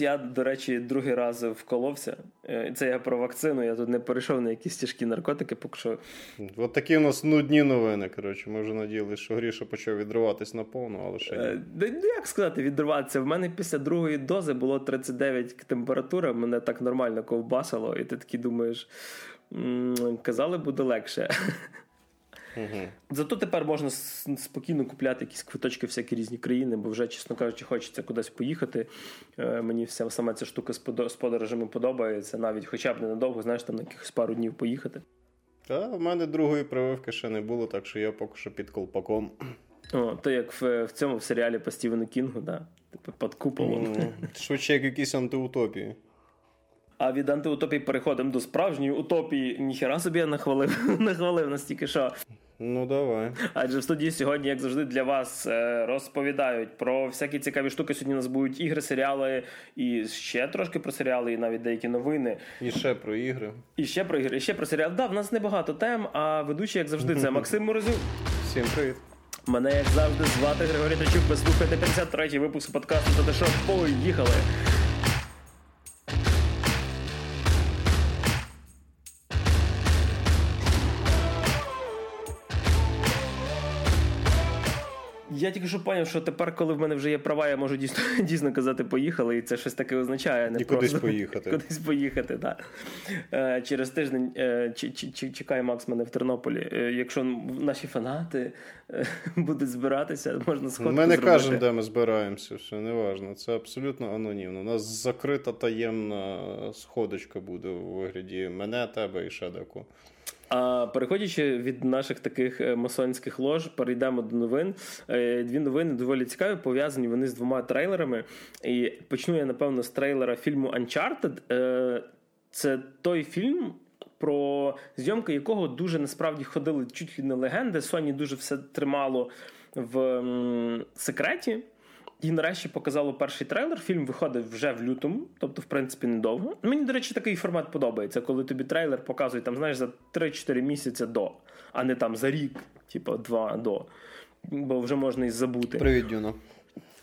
Я, до речі, другий раз вколовся. Е, це я про вакцину, я тут не перейшов на якісь тяжкі наркотики, поки що. От такі у нас нудні новини. коротше. Ми вже надіялися, що Гріша почав відриватись наповну, але ще. Е, ну, як сказати, відриватися? В мене після другої дози було 39 температура, мене так нормально ковбасило, і ти такий думаєш, казали, буде легше. Угу. Зато тепер можна спокійно купляти якісь квиточки в всякі різні країни, бо вже, чесно кажучи, хочеться кудись поїхати. Е, мені вся саме ця штука з подорожами подобається, навіть хоча б ненадовго, знаєш, там на якихось пару днів поїхати. Та в мене другої прививки ще не було, так що я поки що під колпаком. О, то як в, в цьому в серіалі по Стівену Кінгу, да? Типу під куполом. Mm, швидше як якісь антиутопії. А від антиутопії переходимо до справжньої утопії. Ніхера собі я нахвалив, нахвалив настільки що. Ну, давай. Адже в студії сьогодні, як завжди, для вас е, розповідають про всякі цікаві штуки. Сьогодні у нас будуть ігри, серіали, і ще трошки про серіали, і навіть деякі новини. І ще про ігри. І ще про ігри, і ще про серіали. Да, в нас небагато тем, а ведучий, як завжди, це Максим Морозюк. Всім привіт. Мене, як завжди, звати Григорій Трачук. Ви слухаєте 53-й випуск подкасту «За те, що поїхали. Я тільки що зрозумів, що тепер, коли в мене вже є права, я можу дійсно дійсно казати поїхали, і це щось таке означає. Не і просто кудись поїхати. Кудись поїхати, так. Е, через тиждень е, чекає Макс мене в Тернополі. Е, якщо наші фанати будуть збиратися, можна сходити. Ми не кажемо, де ми збираємося, все не важно. Це абсолютно анонімно. У нас закрита таємна сходочка буде у вигляді мене, тебе і ще декого. А переходячи від наших таких е, масонських лож, перейдемо до новин. Е, дві новини доволі цікаві, пов'язані вони з двома трейлерами. І почну я, напевно, з трейлера фільму Uncharted. Е, це той фільм. Про зйомки якого дуже насправді ходили чуть ли не легенди. Sony дуже все тримало в секреті. І нарешті показало перший трейлер. Фільм виходить вже в лютому, тобто, в принципі, недовго. Мені, до речі, такий формат подобається, коли тобі трейлер показують там, знаєш, за 3-4 місяці до, а не там за рік, типу, два до. Бо вже можна і забути. Привіт, Дюно.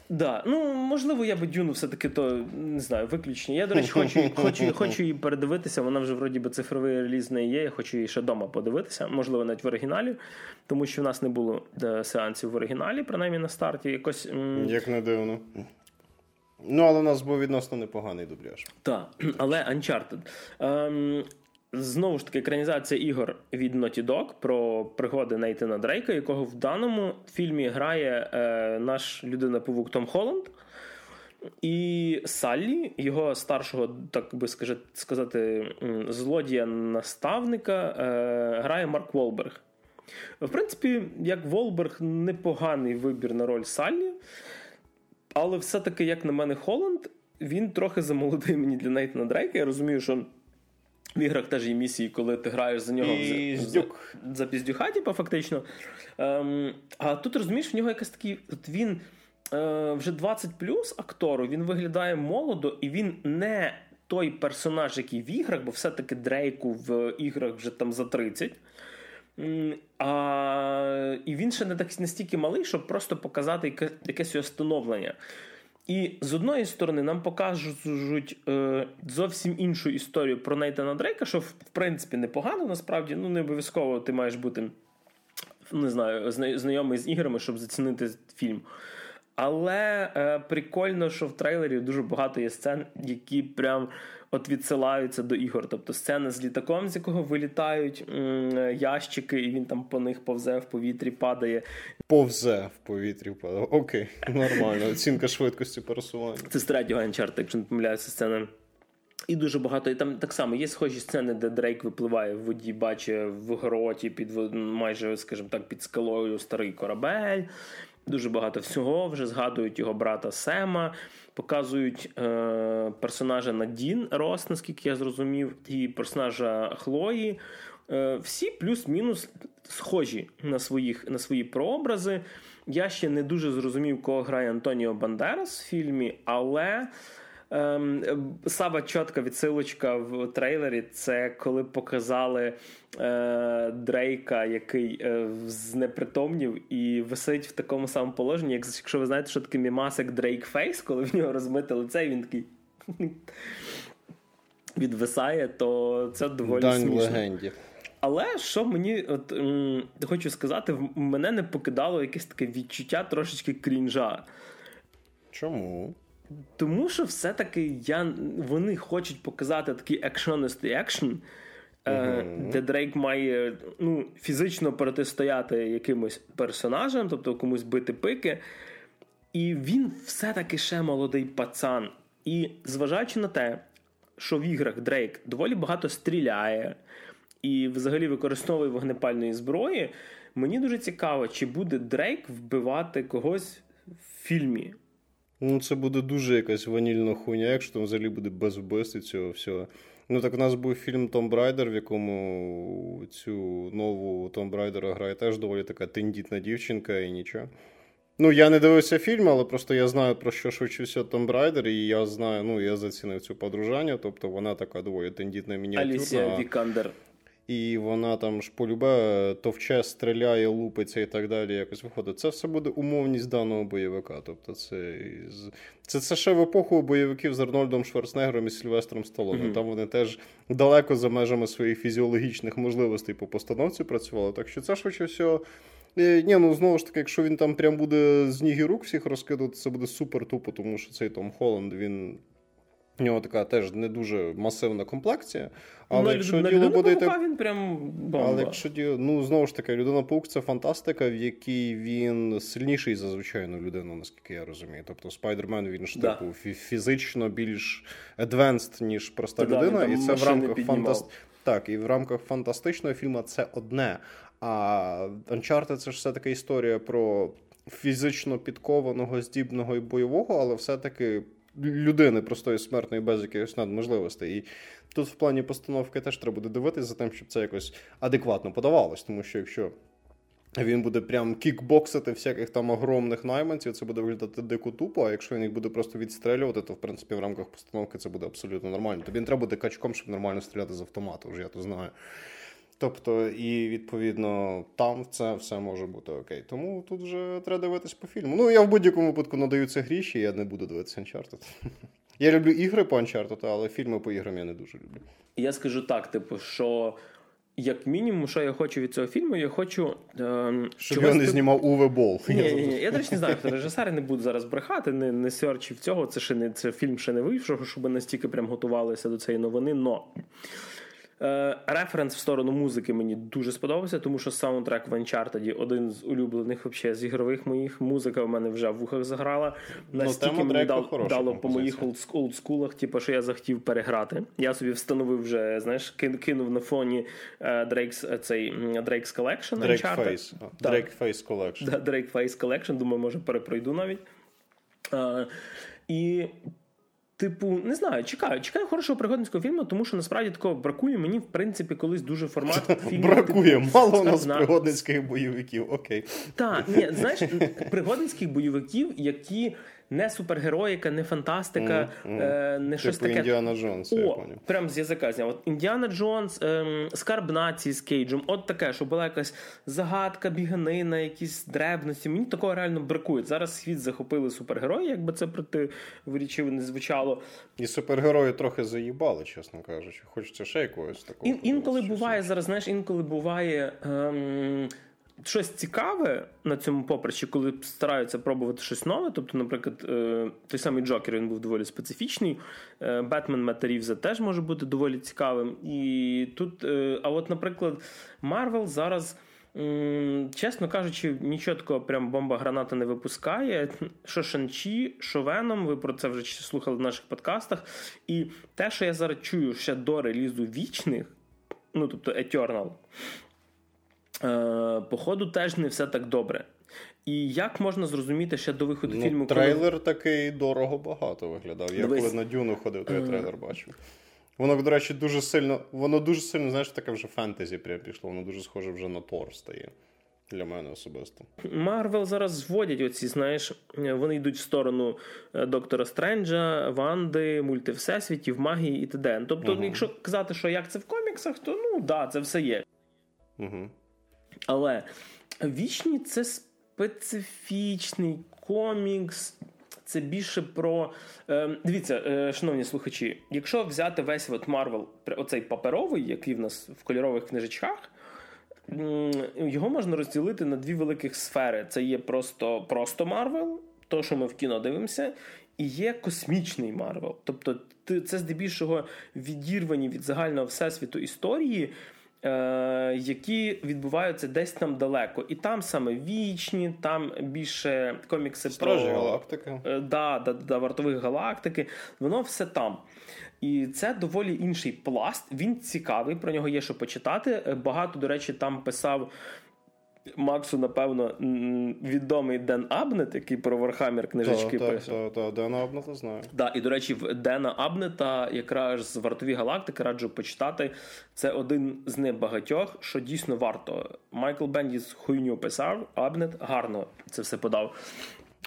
Да, ну можливо, я би Дюну все-таки то не знаю, виключення. Я, до речі, хочу хочу, хочу її передивитися. Вона вже вроді би цифровий реліз не є. Я хочу її ще вдома подивитися, можливо, навіть в оригіналі, тому що в нас не було де, сеансів в оригіналі, принаймні на старті. Якось м- як не дивно. Ну, але у нас був відносно непоганий дубляж. Так, але Uncharted. Ем, Знову ж таки, екранізація ігор від Naughty Dog про пригоди Нейтана Дрейка, якого в даному фільмі грає е, наш людина павук Том Холланд. І Саллі, його старшого, так би сказати, злодія-наставника, е, грає Марк Волберг. В принципі, як Волберг, непоганий вибір на роль Саллі. Але все-таки, як на мене, Холланд, він трохи замолодий мені для Нейтана Дрейка. Я розумію, що. В іграх теж є місії, коли ти граєш за нього Піздюк. за, за піздюха, типу, фактично. Ем, А тут розумієш, в нього якась такий. От він е, вже 20 плюс актору, він виглядає молодо, і він не той персонаж, який в іграх, бо все-таки Дрейку в іграх вже там за 30. А, І він ще не так настільки малий, щоб просто показати яке, якесь його становлення. І з одної сторони нам покажуть е, зовсім іншу історію про Нейтана Дрейка, що в принципі непогано, насправді ну не обов'язково ти маєш бути не знаю, знайомий з іграми, щоб зацінити фільм. Але е, прикольно, що в трейлері дуже багато є сцен, які прям от відсилаються до ігор. Тобто сцена з літаком, з якого вилітають м- ящики, і він там по них повзе в повітрі, падає. Повзе в повітрі падає. Окей, нормально. Оцінка швидкості пересування. Це з третього Uncharted, якщо не помиляюся, сцена. І дуже багато. І там так само є схожі сцени, де Дрейк випливає в воді, бачить в гроті під майже, скажімо так, під скалою старий корабель. Дуже багато всього. Вже згадують його брата Сема, показують е, персонажа Надін Рос, наскільки я зрозумів, і персонажа Хлої. Е, Всі плюс-мінус схожі на своїх, на свої прообрази. Я ще не дуже зрозумів, кого грає Антоніо Бандерас в фільмі, але. Ем, Сама чітка відсилочка в трейлері це коли показали е, Дрейка, який е, знепритомнів і висить в такому самому положенні, як якщо ви знаєте, що таке мемасик Drake Face, коли в нього розмите лице, і він такий. відвисає, то це доволі Дань смішно. легенді. Але що мені от м, хочу сказати, мене не покидало якесь таке відчуття трошечки крінжа. Чому? Тому що все-таки я, вони хочуть показати такий екшонистий екшн, е, де Дрейк має ну, фізично протистояти якимось персонажам, тобто комусь бити пики. І він все-таки ще молодий пацан. І зважаючи на те, що в іграх Дрейк доволі багато стріляє і взагалі використовує вогнепальної зброї, мені дуже цікаво, чи буде Дрейк вбивати когось в фільмі. Ну, це буде дуже якась ванільна хуйня, якщо там взагалі буде без вбивств цього всього. Ну, так у нас був фільм Tomb Raider, в якому цю нову Tomb Raider -а грає теж доволі така тендітна дівчинка і нічого. Ну, я не дивився фільм, але просто я знаю, про що швидше Том Брайдер, і я знаю, ну, я зацінив цю подружання, тобто вона така доволі тендітна мініатюрна. Алісія Вікандер. І вона там ж полюбе, товче, стріляє, лупиться і так далі. Якось виходить. Це все буде умовність даного бойовика. Тобто, це це, це ще в епоху бойовиків з Арнольдом Шварценеггером і Сільвестром Сталоне. Mm-hmm. Там вони теж далеко за межами своїх фізіологічних можливостей по постановці працювали. Так що це швидше всього. Ні, ну знову ж таки, якщо він там прям буде з ніг і рук всіх розкидати, це буде супер тупо, тому що цей Том Холланд, він. У нього така теж не дуже масивна комплекція. Але на, якщо на діло буде йти... він прям бомба. Але якщо діло, ну знову ж таки, людина паук це фантастика, в якій він сильніший за звичайну людину, наскільки я розумію. Тобто Спайдермен він ж да. типу фізично більш advanced, ніж проста Та людина, і це в рамках фантаст... Так, і в рамках фантастичного фільму це одне. А Uncharted це ж все таки історія про фізично підкованого, здібного і бойового, але все-таки людини простої смертної без якихось надможливостей. І тут в плані постановки теж треба буде дивитися за тим, щоб це якось адекватно подавалось, тому що якщо. Він буде прям кікбоксити всяких там огромних найманців, це буде виглядати дико тупо, а якщо він їх буде просто відстрелювати, то в принципі в рамках постановки це буде абсолютно нормально. Тобі не треба буде качком, щоб нормально стріляти з автомату, вже я то знаю. Тобто, і відповідно там це все може бути окей. Тому тут вже треба дивитись по фільму. Ну, я в будь-якому випадку надаю це гріші, я не буду дивитися Uncharted. Я люблю ігри по Uncharted, але фільми по іграм я не дуже люблю. Я скажу так: типу, що. Як мінімум, що я хочу від цього фільму, я хочу. Е, Щоб його не тип... знімав Уве Бол. Ні, ні, ні. Я до речі, не знаю, хто режисер, не буду зараз брехати, не не серчив цього. Це ще не це фільм ще не вийшов, щоб настільки прям готувалися до цієї новини. Но Е, референс в сторону музики мені дуже сподобався, тому що саундтрек в Uncharted один з улюблених вообще з ігрових моїх. Музика в мене вже в вухах заграла. Ну, Настільки мені дал, дало по моїх олдскулах, типу, що я захотів переграти. Я собі встановив вже, знаєш, кинув на фоні Drake's, цей Drake's Collection. Drake Face. Drake Face Collection. Drake Face Collection, думаю, може перепройду навіть. Uh, і Типу, не знаю, чекаю, чекаю хорошого пригодницького фільму, тому що насправді такого бракує мені, в принципі, колись дуже формат фільму. Бракує, типу, мало у нас на... пригодницьких бойовиків. Окей. Так, ні, знаєш, пригодницьких бойовиків, які не супергероїка, не фантастика, mm, mm. Е, не типу щось таке. Індіана Джонс, О, я поняв. Прям з язика зняв. От Індіана Джонс, ем, скарб нації з Кейджем, от таке, що була якась загадка, біганина, якісь дребності. Мені такого реально бракує. Зараз світ захопили супергерої, якби це проти виричиво не звучало. І супергерої трохи заїбали, чесно кажучи. Хочеться ще якогось такого. Ін, інколи буває зараз, знаєш, інколи буває. Ем, щось цікаве на цьому поприщі, коли стараються пробувати щось нове. Тобто, наприклад, е, той самий Джокер він був доволі специфічний. Бетмен Мета Рівза теж може бути доволі цікавим. І тут, е, а от, наприклад, Марвел зараз. Чесно кажучи, нічого такого прям бомба граната не випускає. Що Шанчі, що Веном, ви про це вже слухали в наших подкастах. І те, що я зараз чую ще до релізу вічних, ну тобто Eternal, Е, походу, теж не все так добре. І як можна зрозуміти ще до виходу ну, фільму? Трейлер коли... такий дорого багато виглядав. Я Дивись. коли на Дюну ходив, то я е. трейлер бачив. Воно, до речі, дуже сильно, воно дуже сильно, знаєш, таке вже фентезі прям пішло, воно дуже схоже вже на Тор стає. Для мене особисто. Марвел зараз зводять оці, знаєш, вони йдуть в сторону е, Доктора Стренджа, Ванди, мультивсесвітів, магії і т.д. Тобто, угу. якщо казати, що як це в коміксах, то ну да, це все є. Угу. Але вічні це специфічний комікс. це більше про. Е, дивіться, е, шановні слухачі, якщо взяти весь от Марвел, оцей паперовий, який в нас в кольорових книжечках. Його можна розділити на дві великих сфери. Це є просто просто Марвел, то, що ми в кіно дивимося, і є космічний Марвел. Тобто, це здебільшого відірвані від загального всесвіту історії, е, які відбуваються десь там далеко. І там саме вічні, там більше комікси Стражі про галактики. Е, да, да, да, вартових галактики. Воно все там. І це доволі інший пласт. Він цікавий, про нього є що почитати. Е, багато, до речі, там писав. Максу, напевно, відомий Ден Абнет, який про Вархаммер книжечки пише. Так, так, Дена Абнета знаю. Да, І, до речі, в Дена Абнета, якраз з вартові галактики, раджу почитати. Це один з небагатьох, що дійсно варто. Майкл Бендіс хуйню писав, Абнет гарно це все подав.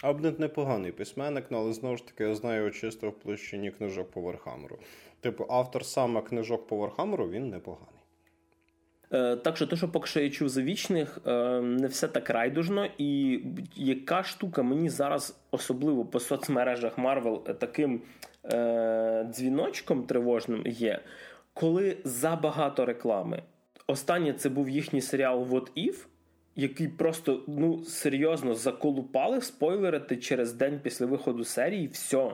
Абнет непоганий письменник, ну, але знову ж таки я знаю чисто в площині книжок по Вархамеру. Типу, автор саме книжок по Вархамеру, він непоганий. Е, так що, те, що поки що я чув за вічних, е, не все так райдужно. І яка штука мені зараз, особливо по соцмережах Марвел, таким е, дзвіночком тривожним є, коли забагато реклами. Останнє це був їхній серіал What If, який просто ну серйозно заколупали спойлерити через день після виходу серії. Все.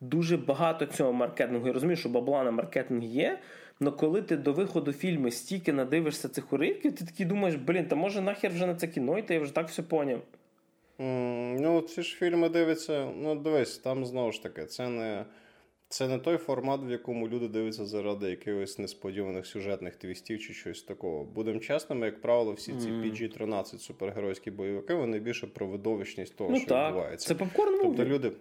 Дуже багато цього маркетингу. Я розумію, що бабла на маркетинг є. Але коли ти до виходу фільму стільки надивишся цих уривків, ти такий думаєш, блін, та може нахер вже на це кіно, і ти я вже так все поняв. Mm, ну, ці ж фільми дивляться, ну дивись, там знову ж таки, це не. Це не той формат, в якому люди дивляться заради якихось несподіваних сюжетних твістів чи щось такого. Будемо чесними, як правило, всі ці PG-13 супергеройські бойовики вони більше про видовищність того, ну, що так. відбувається. Це попкорн Тобто люди.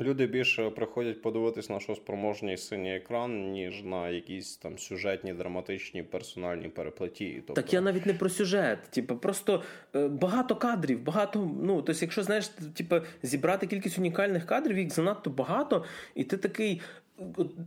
Люди більше приходять подивитись на що спроможний синій екран, ніж на якісь там сюжетні, драматичні, персональні переплеті. Тобто... Так я навіть не про сюжет. Типу, просто е, багато кадрів, багато. Ну тобто, якщо знаєш, типу, зібрати кількість унікальних кадрів, їх занадто багато, і ти такий.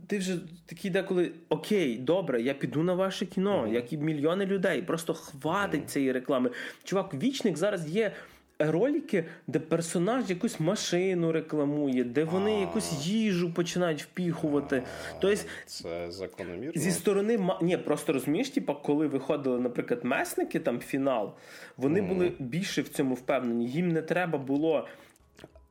Ти вже такий деколи окей, добре, я піду на ваше кіно, mm-hmm. як і мільйони людей. Просто хватить mm-hmm. цієї реклами. Чувак, вічник зараз є ролики, де персонаж якусь машину рекламує, де вони А-а-а. якусь їжу починають впіхувати. Тобто, Це закономірно? Зі сторони Ні, просто розумієш, типу, коли виходили, наприклад, месники там фінал, вони mm. були більше в цьому впевнені. Їм не треба було.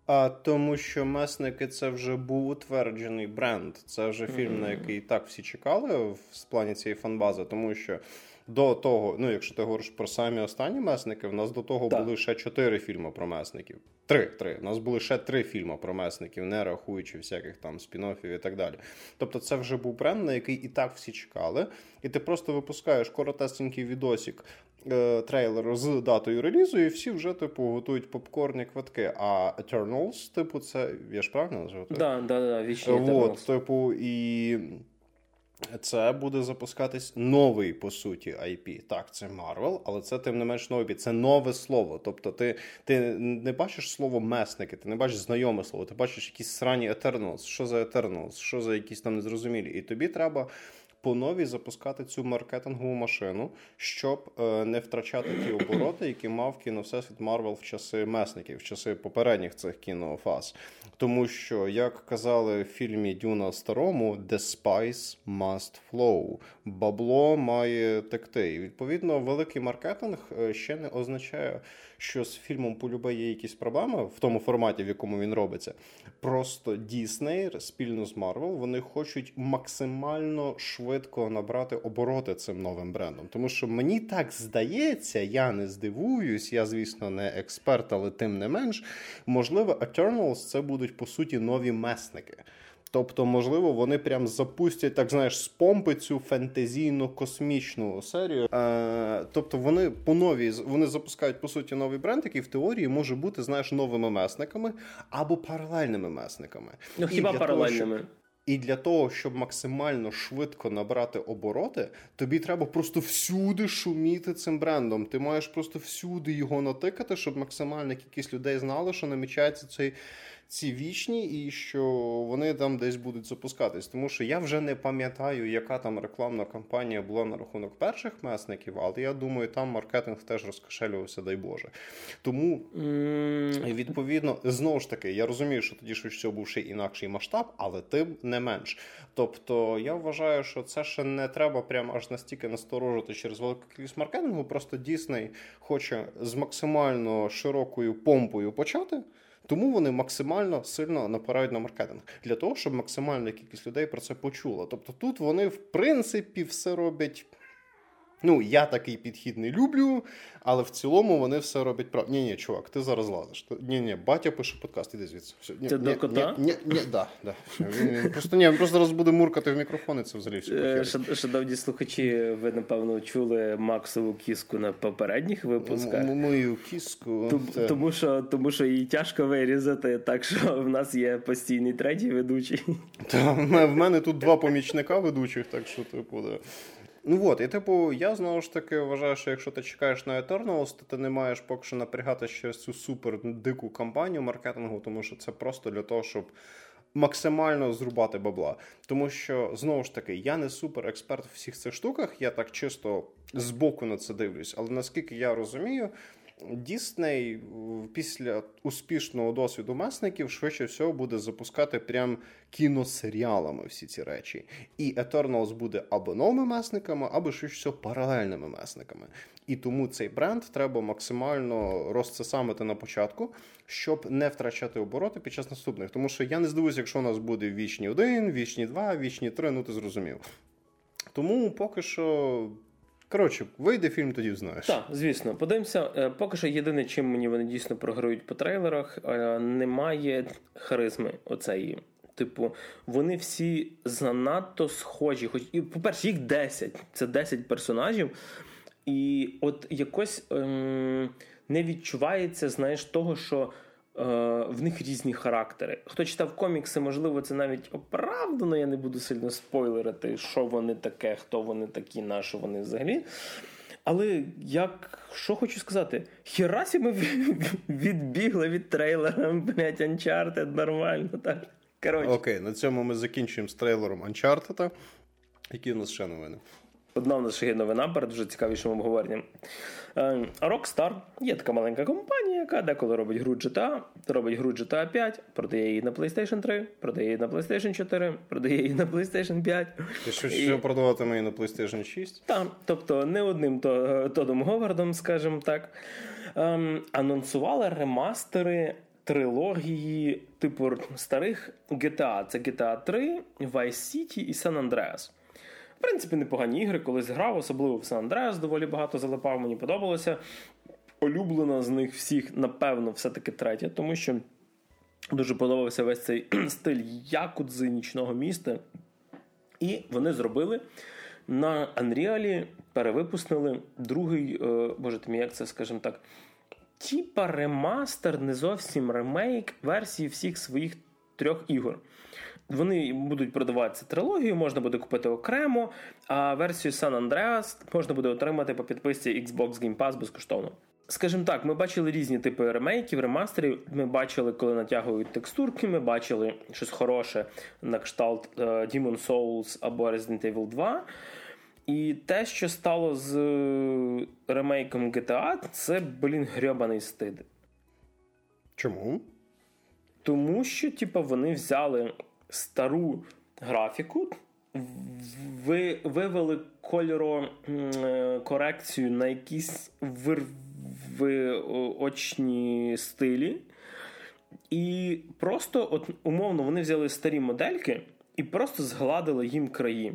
А тому, що месники це вже був утверджений бренд. Це вже фільм, mm. на який так всі чекали в плані цієї фанбази, тому що до того, ну якщо ти говориш про самі останні месники, в нас до того так. були ще чотири фільми про месників. Три три. У нас були ще три фільми про месників, не рахуючи всяких там спін-оффів і так далі. Тобто, це вже був бренд, на який і так всі чекали, і ти просто випускаєш коротесенький відосик. Е, трейлер з датою релізу, і всі вже типу готують попкорні квитки. А Eternals, типу, це я ж правильно назвав? Так, да, да, да, вічні Вот, типу, і це буде запускатись новий, по суті, IP. Так, це Marvel, але це тим не менш новий. Це нове слово. Тобто, ти ти не бачиш слово месники, ти не бачиш знайоме слово, ти бачиш якісь срані Eternals. Що за Eternals, що за якісь там незрозумілі. І тобі треба по новій запускати цю маркетингову машину, щоб е, не втрачати ті обороти, які мав кіно Всесвіт Марвел в часи месників, в часи попередніх цих кінофаз. Тому що, як казали в фільмі Дюна Старому, «The spice must flow». бабло має текти. І відповідно, великий маркетинг е, ще не означає, що з фільмом полюбе є якісь проблеми в тому форматі, в якому він робиться. Просто Дісней спільно з Марвел вони хочуть максимально швидко набрати обороти цим новим брендом. Тому що мені так здається, я не здивуюсь, я, звісно, не експерт, але тим не менш, можливо, Eternals це будуть по суті нові месники. Тобто, можливо, вони прям запустять, так знаєш, з помпи цю фентезійну космічну серію. Е, Тобто вони по новій вони запускають по суті новий бренд, який в теорії може бути, знаєш, новими месниками або паралельними месниками. Ну хіба паралельними? Того, і для того, щоб максимально швидко набрати обороти, тобі треба просто всюди шуміти цим брендом. Ти маєш просто всюди його натикати, щоб максимальна кількість людей знала, що намічається цей ці вічні, і що вони там десь будуть запускатись. Тому що я вже не пам'ятаю, яка там рекламна кампанія була на рахунок перших месників, але я думаю, там маркетинг теж розкошелювався, дай Боже. Тому відповідно знову ж таки, я розумію, що тоді що всього був ще інакший масштаб, але тим не менш. Тобто я вважаю, що це ще не треба прямо аж настільки насторожити через велику кількість маркетингу. Просто Дісней хоче з максимально широкою помпою почати. Тому вони максимально сильно напирають на маркетинг для того, щоб максимальна кількість людей про це почула. Тобто тут вони в принципі все роблять Ну, я такий підхід не люблю, але в цілому вони все роблять правильно. Ні, ні, чувак, ти зараз лазиш. Ні, ні, батя пише подкаст, іди звідси. Все. Ні, Це ні, до кота? Ні, ні, ні, да, да. Просто ні, він просто зараз буде муркати в мікрофон, і це взагалі все. Шановні слухачі, ви, напевно, чули Максову кіску на попередніх випусках. Мою кіску. Тому, тому, що, тому що її тяжко вирізати, так що в нас є постійний третій ведучий. Та, в мене тут два помічника ведучих, так що типу, да. Ну от, і типу, я знову ж таки вважаю, що якщо ти чекаєш на Eternals, то ти не маєш поки що напрягати через цю супер дику кампанію маркетингу, тому що це просто для того, щоб максимально зрубати бабла. Тому що знову ж таки я не супер експерт в всіх цих штуках, я так чисто збоку на це дивлюсь, але наскільки я розумію. Дісней після успішного досвіду месників швидше всього буде запускати прям кіносеріалами всі ці речі. І Eternals буде або новими месниками, або швидше всього паралельними месниками. І тому цей бренд треба максимально розцесамити на початку, щоб не втрачати обороти під час наступних. Тому що я не здивуюся, якщо у нас буде вічні 1, вічні 2, вічні 3, ну ти зрозумів. Тому поки що Коротше, вийде фільм, тоді знаєш. Так, звісно, подивимося. Е, поки що єдине, чим мені вони дійсно програють по трейлерах, е, немає харизми оцеї. Типу, вони всі занадто схожі. Хоч і, по-перше, їх 10. Це 10 персонажів. І от якось ем, не відчувається, знаєш, того, що в них різні характери. Хто читав комікси, можливо, це навіть оправдано. Я не буду сильно спойлерити, що вони таке, хто вони такі, на що вони взагалі. Але як що хочу сказати, хірасі ми відбігли від трейлера, блять, Uncharted, нормально. так. Коротше. Окей, на цьому ми закінчуємо з трейлером Uncharted. Які в нас ще новини? Одна в нас ще є новина перед дуже цікавішим обговоренням. Е, Rockstar є така маленька компанія, яка деколи робить гру GTA, робить гру GTA 5, продає її на PlayStation 3, продає її на PlayStation 4, продає її на PlayStation 5. І що, що продаватиме її на PlayStation 6? Так, тобто не одним то, Тодом Говардом, скажімо так. Ем, анонсували ремастери. Трилогії типу старих GTA. Це GTA 3, Vice City і San Andreas. В принципі, непогані ігри, колись грав, особливо в Сан Андреас доволі багато залипав, мені подобалося. Улюблена з них всіх, напевно, все-таки третя, тому що дуже подобався весь цей стиль якудзи нічного міста. І вони зробили на Unreal, перевипустили другий, е, боже ти мій, як це, скажімо так, типа ремастер, не зовсім ремейк версії всіх своїх трьох ігор. Вони будуть продаватися трилогію, можна буде купити окремо, а версію San Andreas можна буде отримати по підписці Xbox Game Pass безкоштовно. Скажімо так, ми бачили різні типи ремейків, ремастерів. Ми бачили, коли натягують текстурки, ми бачили щось хороше на кшталт е, Demon Souls або Resident Evil 2. І те, що стало з ремейком GTA, це, блін, грьобаний стид. Чому? Тому що, типу, вони взяли стару графіку, ви вивели кольорокорекцію на якісь очні стилі. І просто, от, умовно, вони взяли старі модельки і просто згладили їм краї.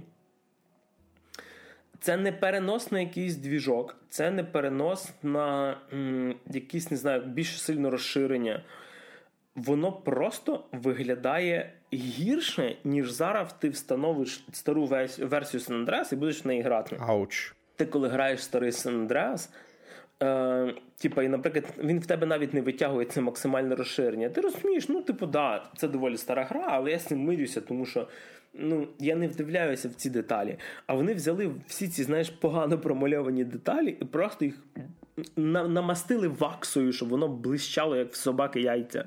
Це не перенос на якийсь двіжок, це не перенос на м, якісь, не знаю, більш сильне розширення воно просто виглядає гірше, ніж зараз ти встановиш стару версію San Andreas і будеш в неї грати. Ауч. Ти коли граєш старий San Andreas, е, Типа, і, наприклад, він в тебе навіть не витягує це максимальне розширення. Ти розумієш, ну, типу, да, це доволі стара гра, але я з цим мирюся, тому що ну, я не вдивляюся в ці деталі. А вони взяли всі ці, знаєш, погано промальовані деталі і просто їх намастили ваксою, щоб воно блищало, як в собаки яйця.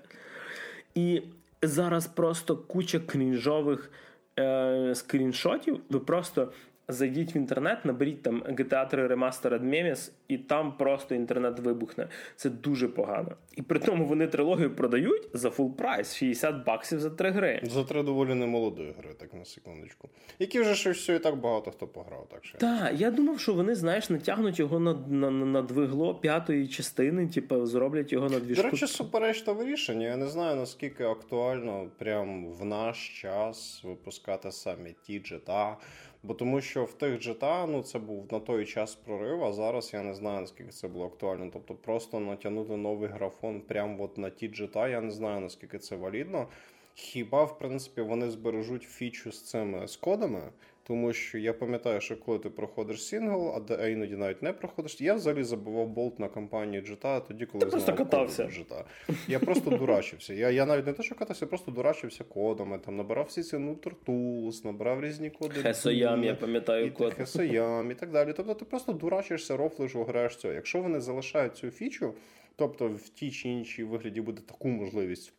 І зараз просто куча крінжових е, скріншотів. Ви просто Зайдіть в інтернет, наберіть там GTA 3 Remastered Memes, і там просто інтернет вибухне. Це дуже погано. І при тому вони трилогію продають за full price 60 баксів за три гри. За три доволі немолодої гри, так на секундочку. Які вже щось все і так багато хто пограв. Так що Так, я думав, що вони, знаєш, натягнуть його на на, на двигло п'ятої частини, типу, зроблять його на дві До речі, суперечливе рішення. Я не знаю наскільки актуально прямо в наш час випускати саме ті GTA. Бо тому що в тих GTA, ну це був на той час прорив, а зараз я не знаю наскільки це було актуально. Тобто просто натягнути новий графон прямо от на ті GTA, я не знаю наскільки це валідно. Хіба в принципі вони збережуть фічу з цими з кодами? Тому що я пам'ятаю, що коли ти проходиш сингл, а де іноді навіть не проходиш, я взагалі забував болт на кампанію GTA тоді, коли ти просто катався. GTA. Я просто дурачився. Я я навіть не те, що катався, я просто дурачився кодами. Там набирав всі ці ну, Tools, набирав різні коди. Хесоям, я пам'ятаю і, код. Хесоям і так далі. Тобто ти просто дурачишся, рофлиш, граєш цього. Якщо вони залишають цю фічу, тобто в тій чи іншій вигляді буде таку можливість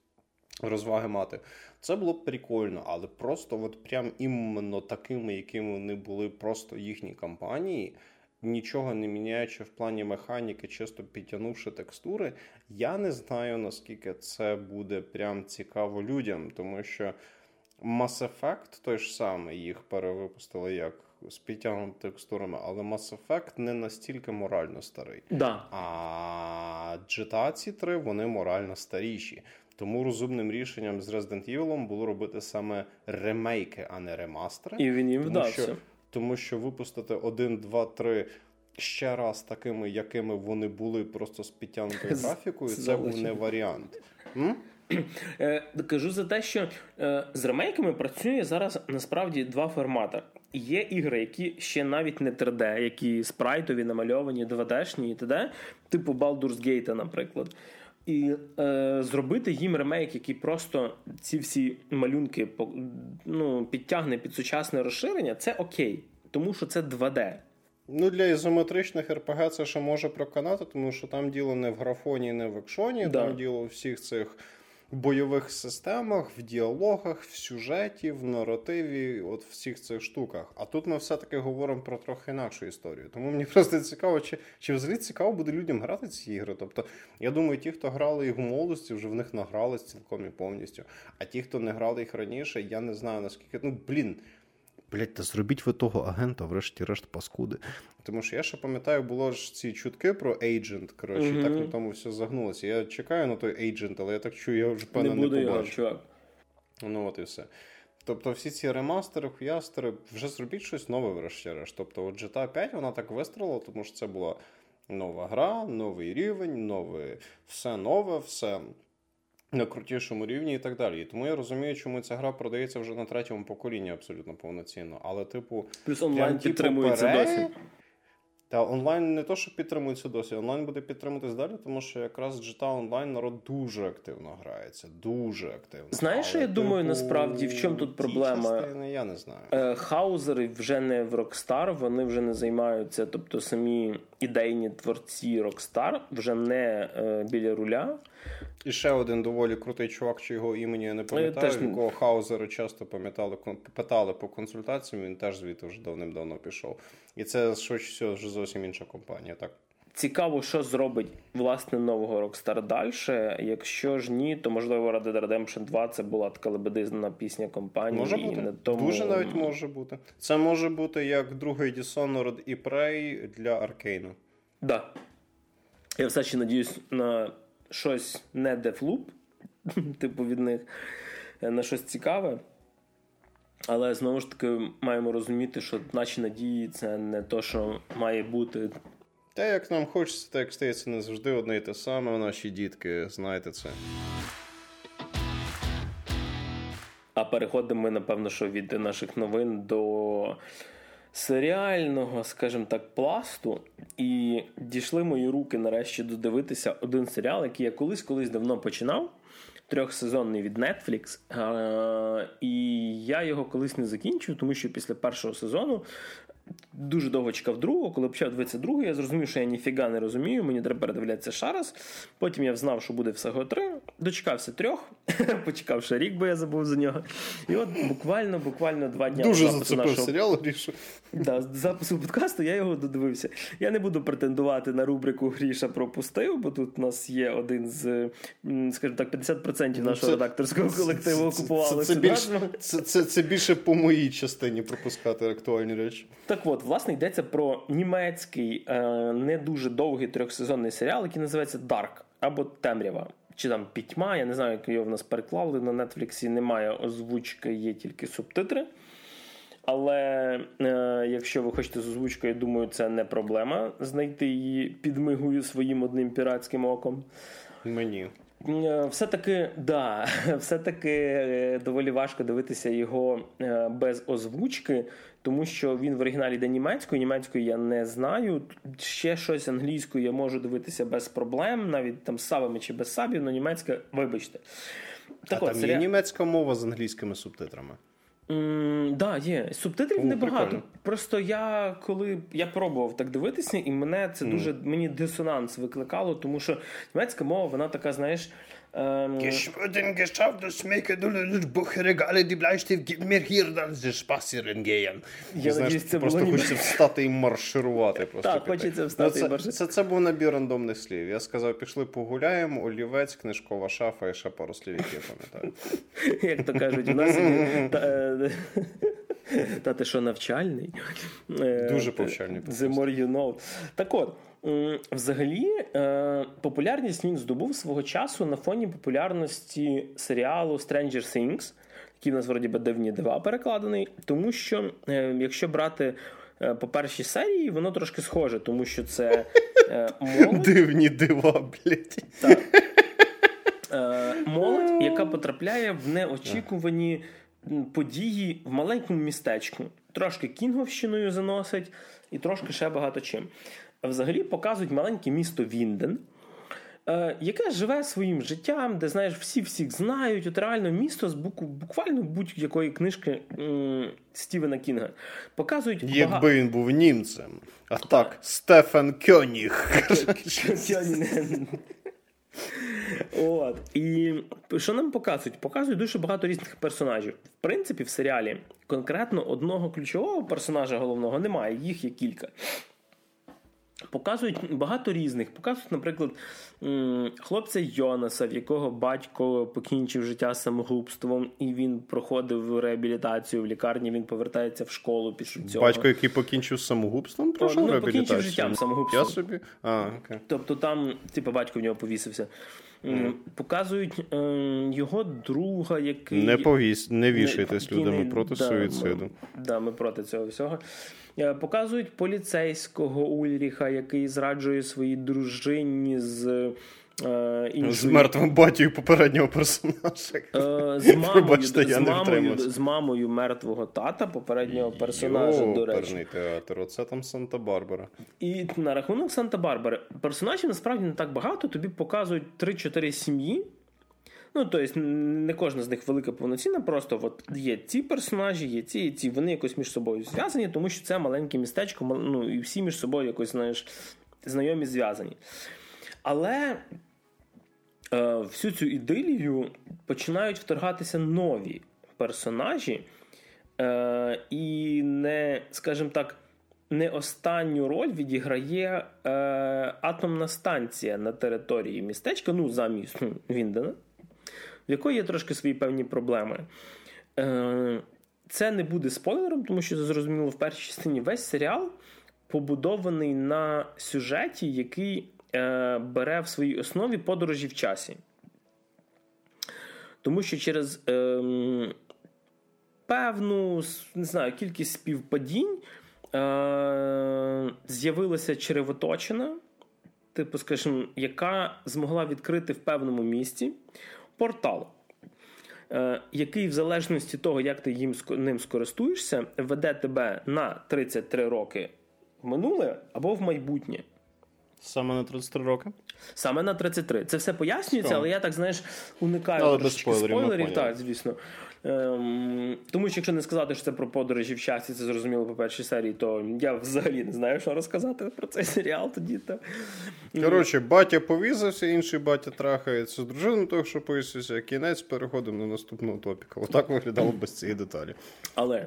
розваги мати. Це було б прикольно, але просто от прям іменно такими, якими вони були просто їхні кампанії, нічого не міняючи в плані механіки, чисто підтягнувши текстури, я не знаю наскільки це буде прям цікаво людям, тому що Mass Effect той ж самий їх перевипустили як. З підтягнутими текстурами, але Mass Effect не настільки морально старий. Да. А GTA 3 вони морально старіші. Тому розумним рішенням з Resident Evil було робити саме ремейки, а не ремастери. І він їм тому, вдався. Що, тому що випустити 1, 2, 3 ще раз такими, якими вони були, просто з підтягнутою графікою, це був не варіант. М? Е, кажу за те, що е, з ремейками працює зараз насправді два формати. Є ігри, які ще навіть не 3D, які спрайтові, намальовані, 2D-шні і т.д., типу Baldur's Gate, наприклад. І е, зробити їм ремейк, який просто ці всі малюнки ну, підтягне під сучасне розширення, це окей, тому що це 2D. Ну, для ізометричних РПГ це ще може проканати, тому що там діло не в графоні, не в екшоні, да. там діло у всіх цих бойових системах, в діалогах, в сюжеті, в наративі, от всіх цих штуках. А тут ми все-таки говоримо про трохи інакшу історію. Тому мені просто цікаво, чи чи взагалі цікаво буде людям грати ці ігри. Тобто, я думаю, ті, хто грали їх у молодості, вже в них награлись цілком і повністю. А ті, хто не грали їх раніше, я не знаю наскільки. Ну, блін. Блять, та зробіть ви того агента, врешті-решт, паскуди. Тому що я ще пам'ятаю, було ж ці чутки про Agent, коротше, mm-hmm. так на тому все загнулося. Я чекаю на той Agent, але я так чую, я вже певно не, не побачу. Його, Ну от і все. Тобто, всі ці ремастери, хуястери, вже зробіть щось нове, врешті-решт. Тобто, от GTA 5 вона так вистрілила, тому що це була нова гра, новий рівень, нове, все нове, все на крутішому рівні і так далі. І тому я розумію, чому ця гра продається вже на третьому поколінні абсолютно повноцінно. Але, типу, плюс онлайн типу, підтримується досі. Та онлайн не то, що підтримується досі, онлайн буде підтримуватись далі, тому що якраз GTA онлайн народ дуже активно грається. Дуже активно. Знаєш, що я типу, думаю, насправді в чому тут проблема? Частини, я не знаю. Е, хаузери вже не в Rockstar, вони вже не займаються, тобто самі ідейні творці Rockstar вже не е, біля руля. І ще один доволі крутий чувак, чи його імені я не пам'ятаю, теж... якого Хаузера часто пам'ятали, питали по консультаціям, він теж звідти вже давним-давно пішов. І це швидше всього вже зовсім інша компанія. так. Цікаво, що зробить власне нового Rockstar далі. Якщо ж ні, то можливо Red Dead Redemption 2 це була така лебедизна пісня компанії. Може бути. І тому... Дуже навіть може бути. Це може бути як другий Dishonored і Prey для Аркейну. Так. Да. Я все ще надіюсь на щось не дефлуп, типу від них, на щось цікаве. Але знову ж таки маємо розуміти, що наші надії це не то, що має бути. Та як нам хочеться, так стається не завжди одне і те саме. Наші дітки, знаєте це. А переходимо ми, напевно, що від наших новин до серіального, скажімо так, пласту. І дійшли мої руки нарешті додивитися один серіал, який я колись-колись давно починав. Трьохсезонний від Netflix. І я його колись не закінчив, тому що після першого сезону дуже довго чекав другого. Коли почав дивитися другого, я зрозумів, що я ніфіга не розумію, мені треба передивлятися ще раз. Потім я знав, що буде всього три. Дочекався трьох, почекав ще рік, бо я забув за нього. І от буквально, буквально два дні Дуже зацепив нашого... серіал, Гріша. Да, запису подкасту я його додивився. Я не буду претендувати на рубрику Гріша пропустив, бо тут у нас є один з, скажімо так, 50% ну, нашого це, редакторського колективу окупували. Це, це, це, це більше по моїй частині пропускати актуальні речі. Так от, власне, йдеться про німецький, е, не дуже довгий трьохсезонний серіал, який називається Dark або Темрява. Чи там пітьма, я не знаю, як його в нас переклали. На Нетфліксі немає озвучки, є тільки субтитри. Але е, якщо ви хочете з озвучкою, я думаю, це не проблема знайти її підмигую своїм одним піратським оком. Мені. Е, все-таки да, все-таки е, доволі важко дивитися його е, без озвучки, тому що він в оригіналі йде німецькою. Німецькою я не знаю. Ще щось англійською я можу дивитися без проблем, навіть там з сабами чи без сабів, але німецька, вибачте. Так а от, там серіал... є німецька мова з англійськими субтитрами. Так, да, є. Субтитрів О, небагато. Прикольно. Просто я коли я пробував так дивитися, і мене це mm. дуже мені дисонанс викликало, тому що німецька мова, вона така, знаєш, Ähm, geschafft, das schmecke du Buchregale, die Bleistift, gib mir hier, dann же spazieren gehen. Я Знаєш, надіюсь, це просто було хочеться встати і марширувати. Просто так, хочеться встати ну, і марширувати. Це, це, це був набір рандомних слів. Я сказав, пішли погуляємо, олівець, книжкова шафа і ще пару слів, які я пам'ятаю. Як то кажуть, у нас е, та ти що навчальний? Е, Дуже повчальний. The more you know. Так от. Взагалі, е, популярність він здобув свого часу на фоні популярності серіалу Stranger Things, який в нас вроді би дивні дива перекладений, тому що е, якщо брати е, по першій серії, воно трошки схоже, тому що це молодь. Дивні дива, блядь. Так. Молодь, яка потрапляє в неочікувані події в маленькому містечку. Трошки кінговщиною заносить, і трошки ще багато чим взагалі показують маленьке місто Вінден, е, яке живе своїм життям, де знаєш, всі всіх знають. От реально місто з буку, буквально будь-якої книжки м- Стівена Кінга. Показують Якби він був німцем. А так, так Стефан Кьоніг. От. І що нам показують? Показують дуже багато різних персонажів. В принципі, в серіалі конкретно одного ключового персонажа головного немає, їх є кілька. Показують багато різних. Показують, наприклад, хлопця Йонаса, в якого батько покінчив життя самогубством, і він проходив реабілітацію в лікарні. Він повертається в школу після цього. Батько, який покінчив самогубством, пройшов ну, реабілітацію? покінчив життям самогубством. Я собі? А, окей. Тобто там, типу, батько в нього повісився. Mm. Показують е, його друга, який не повіс, не вішайтесь людьми проти да, суїциду. Ми, да, ми проти цього всього. Е, показують поліцейського Ульріха, який зраджує своїй дружині з. Е, іншої... З мертвим батьком попереднього персонажа. Е, з мамою Пробачте, з, мамою, з мамою мертвого тата, попереднього персонажа, Йо, до речі. театр, оце там Санта-Барбара. І на рахунок Санта-Барбари персонажів насправді не так багато. Тобі показують 3-4 сім'ї. Ну, тобто, не кожна з них велика повноцінна, просто от є ці персонажі, є ці і ці, вони якось між собою зв'язані, тому що це маленьке містечко, ну, і всі між собою якось знаєш, знайомі зв'язані. Але е, всю цю ідилію починають вторгатися нові персонажі, е, і не, скажімо так, не останню роль відіграє е, атомна станція на території містечка, ну, замість ну, Віндена в якої є трошки свої певні проблеми. Е, це не буде спойлером, тому що зрозуміло, в першій частині весь серіал побудований на сюжеті, який бере в своїй основі подорожі в часі. Тому що через е, певну не знаю, кількість співпадінь е, з'явилася черевоточина, типу, скажімо, яка змогла відкрити в певному місці портал, е, який, в залежності того, як ти їм ним скористуєшся, веде тебе на 33 роки в минуле або в майбутнє. Саме на 33 роки? Саме на 33. Це все пояснюється, але я так, знаєш, уникаю але без спойлерів. спойлерів так, звісно. Ем, Тому що якщо не сказати, що це про подорожі в часі, це зрозуміло по першій серії, то я взагалі не знаю, що розказати про цей серіал тоді. то... Коротше, батя повізався, інший батя трахається з дружиною, того, що повісився, кінець переходимо на наступного топіка. Отак виглядало без цієї деталі. Але,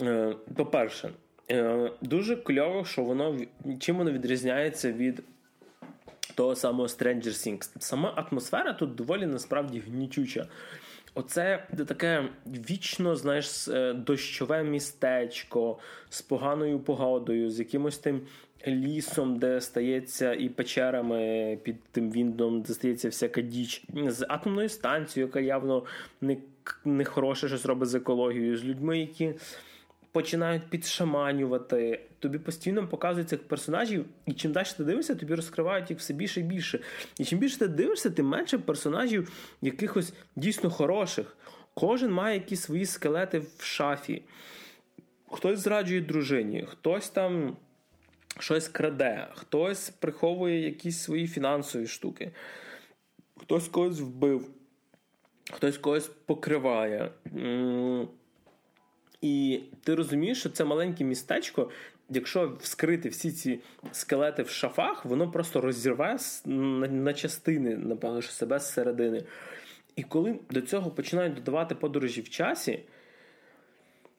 е, по-перше, е, дуже кльово, що воно чим воно відрізняється від того самого Stranger Things. Сама атмосфера тут доволі насправді гнітюча. Оце таке вічно, знаєш, е, дощове містечко з поганою погодою, з якимось тим лісом, де стається, і печерами під тим віндом, де стається всяка діч, з атомною станцією, яка явно не не хороше щось робить з екологією, з людьми, які починають підшаманювати. Тобі постійно показують цих персонажів, і чим далі ти дивишся, тобі розкривають їх все більше і більше. І чим більше ти дивишся, тим менше персонажів якихось дійсно хороших. Кожен має якісь свої скелети в шафі. Хтось зраджує дружині, хтось там щось краде, хтось приховує якісь свої фінансові штуки, хтось когось вбив, хтось когось покриває. І ти розумієш, що це маленьке містечко, якщо вскрити всі ці скелети в шафах, воно просто розірве на частини, напевно, що себе зсередини. І коли до цього починають додавати подорожі в часі,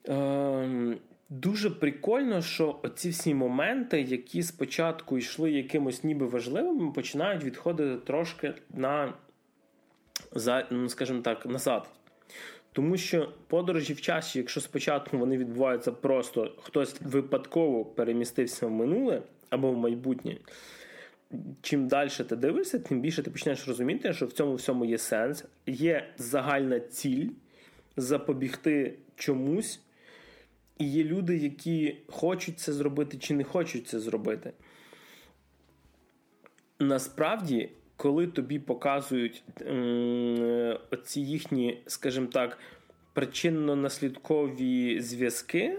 е- дуже прикольно, що оці всі моменти, які спочатку йшли якимось ніби важливими, починають відходити трошки на, ну, скажімо так, назад. Тому що подорожі в часі, якщо спочатку вони відбуваються просто хтось випадково перемістився в минуле або в майбутнє, чим далі ти дивишся, тим більше ти почнеш розуміти, що в цьому всьому є сенс, є загальна ціль запобігти чомусь, і є люди, які хочуть це зробити чи не хочуть це зробити. Насправді коли тобі показують оці їхні, скажімо так, причинно-наслідкові зв'язки,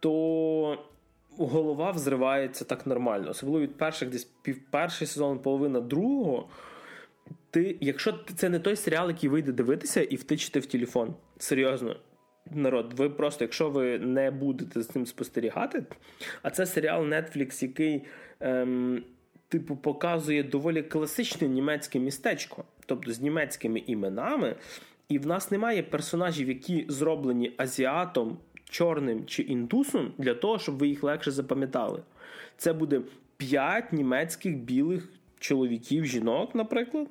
то голова взривається так нормально. Особливо від перших десь півперший сезон, половина другого. Ти, Якщо це не той серіал, який вийде дивитися і втичити в телефон. Серйозно. Народ, ви просто, якщо ви не будете з цим спостерігати, а це серіал Netflix, який ем, типу, показує доволі класичне німецьке містечко, тобто з німецькими іменами. І в нас немає персонажів, які зроблені азіатом, чорним чи індусом, для того, щоб ви їх легше запам'ятали. Це буде п'ять німецьких білих чоловіків, жінок, наприклад.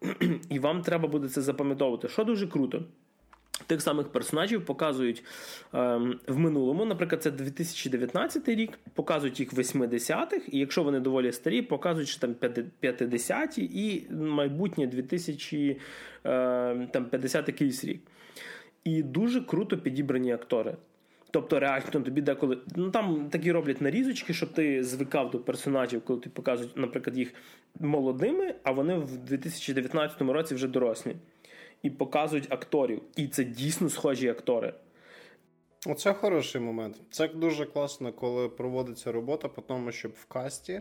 І вам треба буде це запам'ятовувати, що дуже круто. Тих самих персонажів показують ем, в минулому, наприклад, це 2019 рік, показують їх в 80-х, і якщо вони доволі старі, показують що там 50-ті і майбутнє 2050 ем, якийсь рік. І дуже круто підібрані актори. Тобто, реально тобі деколи. Ну там такі роблять нарізочки, щоб ти звикав до персонажів, коли ти показують, наприклад, їх молодими, а вони в 2019 році вже дорослі і показують акторів. І це дійсно схожі актори. Оце хороший момент. Це дуже класно, коли проводиться робота по тому, щоб в касті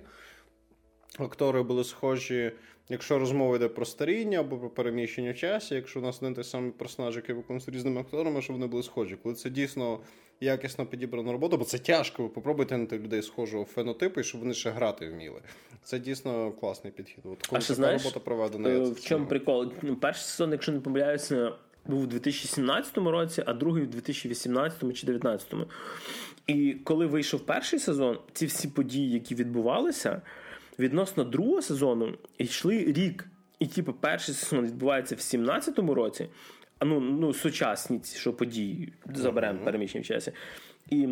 актори були схожі, якщо розмова йде про старіння або про переміщення в часі, якщо у нас не той самий персонаж, який виконується різними акторами, щоб вони були схожі. Коли це дійсно якісно підібрана робота, бо це тяжко. Ви попробуйте знайти людей схожого фенотипу, і щоб вони ще грати вміли. Це дійсно класний підхід. От коли а така знаєш, робота проведена. Е, в чому прикол? Ну, перший сезон, якщо не помиляюся, був у 2017 році, а другий у 2018 чи 2019. І коли вийшов перший сезон, ці всі події, які відбувалися, відносно другого сезону йшли рік. І, типу, перший сезон відбувається в 17-му році, ну, ну, сучасні що події заберемо mm-hmm. переміщення в часі. І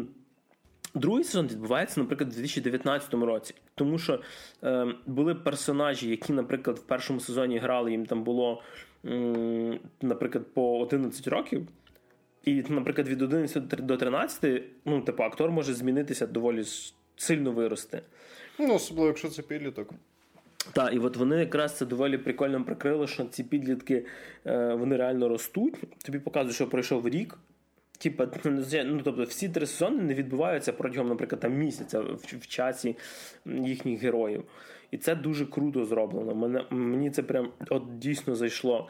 другий сезон відбувається, наприклад, у 2019 році. Тому що е, були персонажі, які, наприклад, в першому сезоні грали, їм там було, м, наприклад, по 11 років. І, наприклад, від 11 до 13, ну, типу, актор може змінитися доволі сильно вирости. Ну, особливо, якщо це підліток. Так, і от вони якраз це доволі прикольно прикрили, що ці підлітки е, вони реально ростуть. Тобі показують, що пройшов рік. Типа, ну тобто всі три сезони не відбуваються протягом, наприклад, там місяця в, в часі їхніх героїв. І це дуже круто зроблено. Мене, Мені це прям от дійсно зайшло.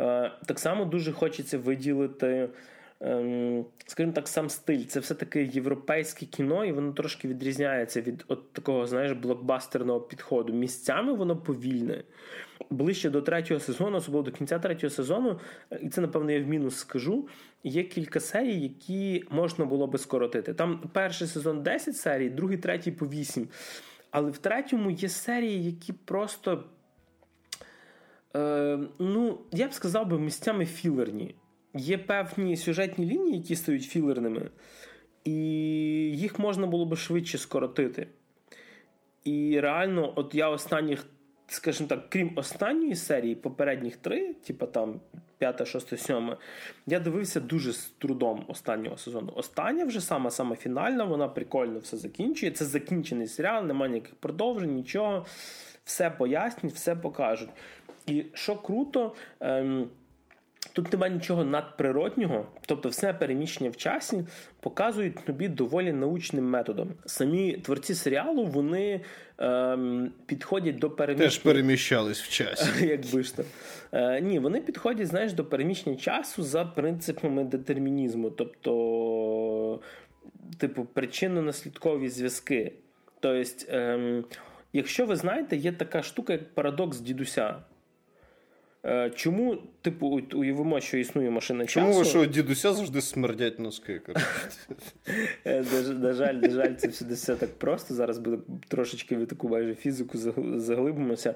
Е, так само дуже хочеться виділити. Ем, скажімо так, сам стиль. Це все-таки європейське кіно, і воно трошки відрізняється від от такого, знаєш, блокбастерного підходу. Місцями воно повільне. Ближче до третього сезону, особливо до кінця третього сезону, і це, напевно, я в мінус скажу. Є кілька серій, які можна було би скоротити. Там перший сезон 10 серій, другий, третій по 8. Але в третьому є серії, які просто. Е, ну, я б сказав би, місцями філерні є певні сюжетні лінії, які стають філерними, і їх можна було би швидше скоротити. І реально, от я останніх, скажімо так, крім останньої серії, попередніх три, типу там п'ята, шоста, сьома, я дивився дуже з трудом останнього сезону. Остання вже сама сама фінальна, вона прикольно все закінчує. Це закінчений серіал, немає ніяких продовжень, нічого. Все пояснять, все покажуть. І що круто. Ем, Тут немає нічого надприроднього, тобто все переміщення в часі показують тобі доволі научним методом. Самі творці серіалу вони ем, підходять до переміщення. Теж переміщались в часі. Якби ж то. Е, Ні, вони підходять знаєш, до переміщення часу за принципами детермінізму, тобто, типу, причинно-наслідкові зв'язки. Тобто, ем, якщо ви знаєте, є така штука, як парадокс дідуся. Е, чому, типу, уявимо, що існує машина часу? Чому ви що дідуся завжди смердять носки? Е, на жаль, на жаль, це все, все так просто. Зараз буде трошечки в таку майже фізику заглибимося.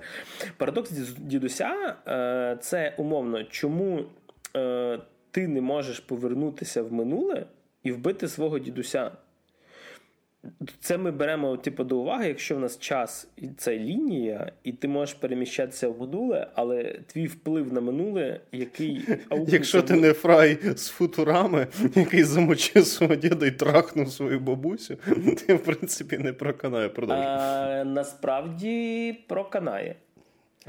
Парадокс дідуся е, це умовно, чому ти не можеш повернутися в минуле і вбити свого дідуся. Це ми беремо типу, до уваги, якщо в нас час і це лінія, і ти можеш переміщатися в минуле, але твій вплив на минуле, який Якщо ти не фрай з футурами, який замочив свого діда і трахнув свою бабусю, ти в принципі не проканає продовжуй. Насправді проканає.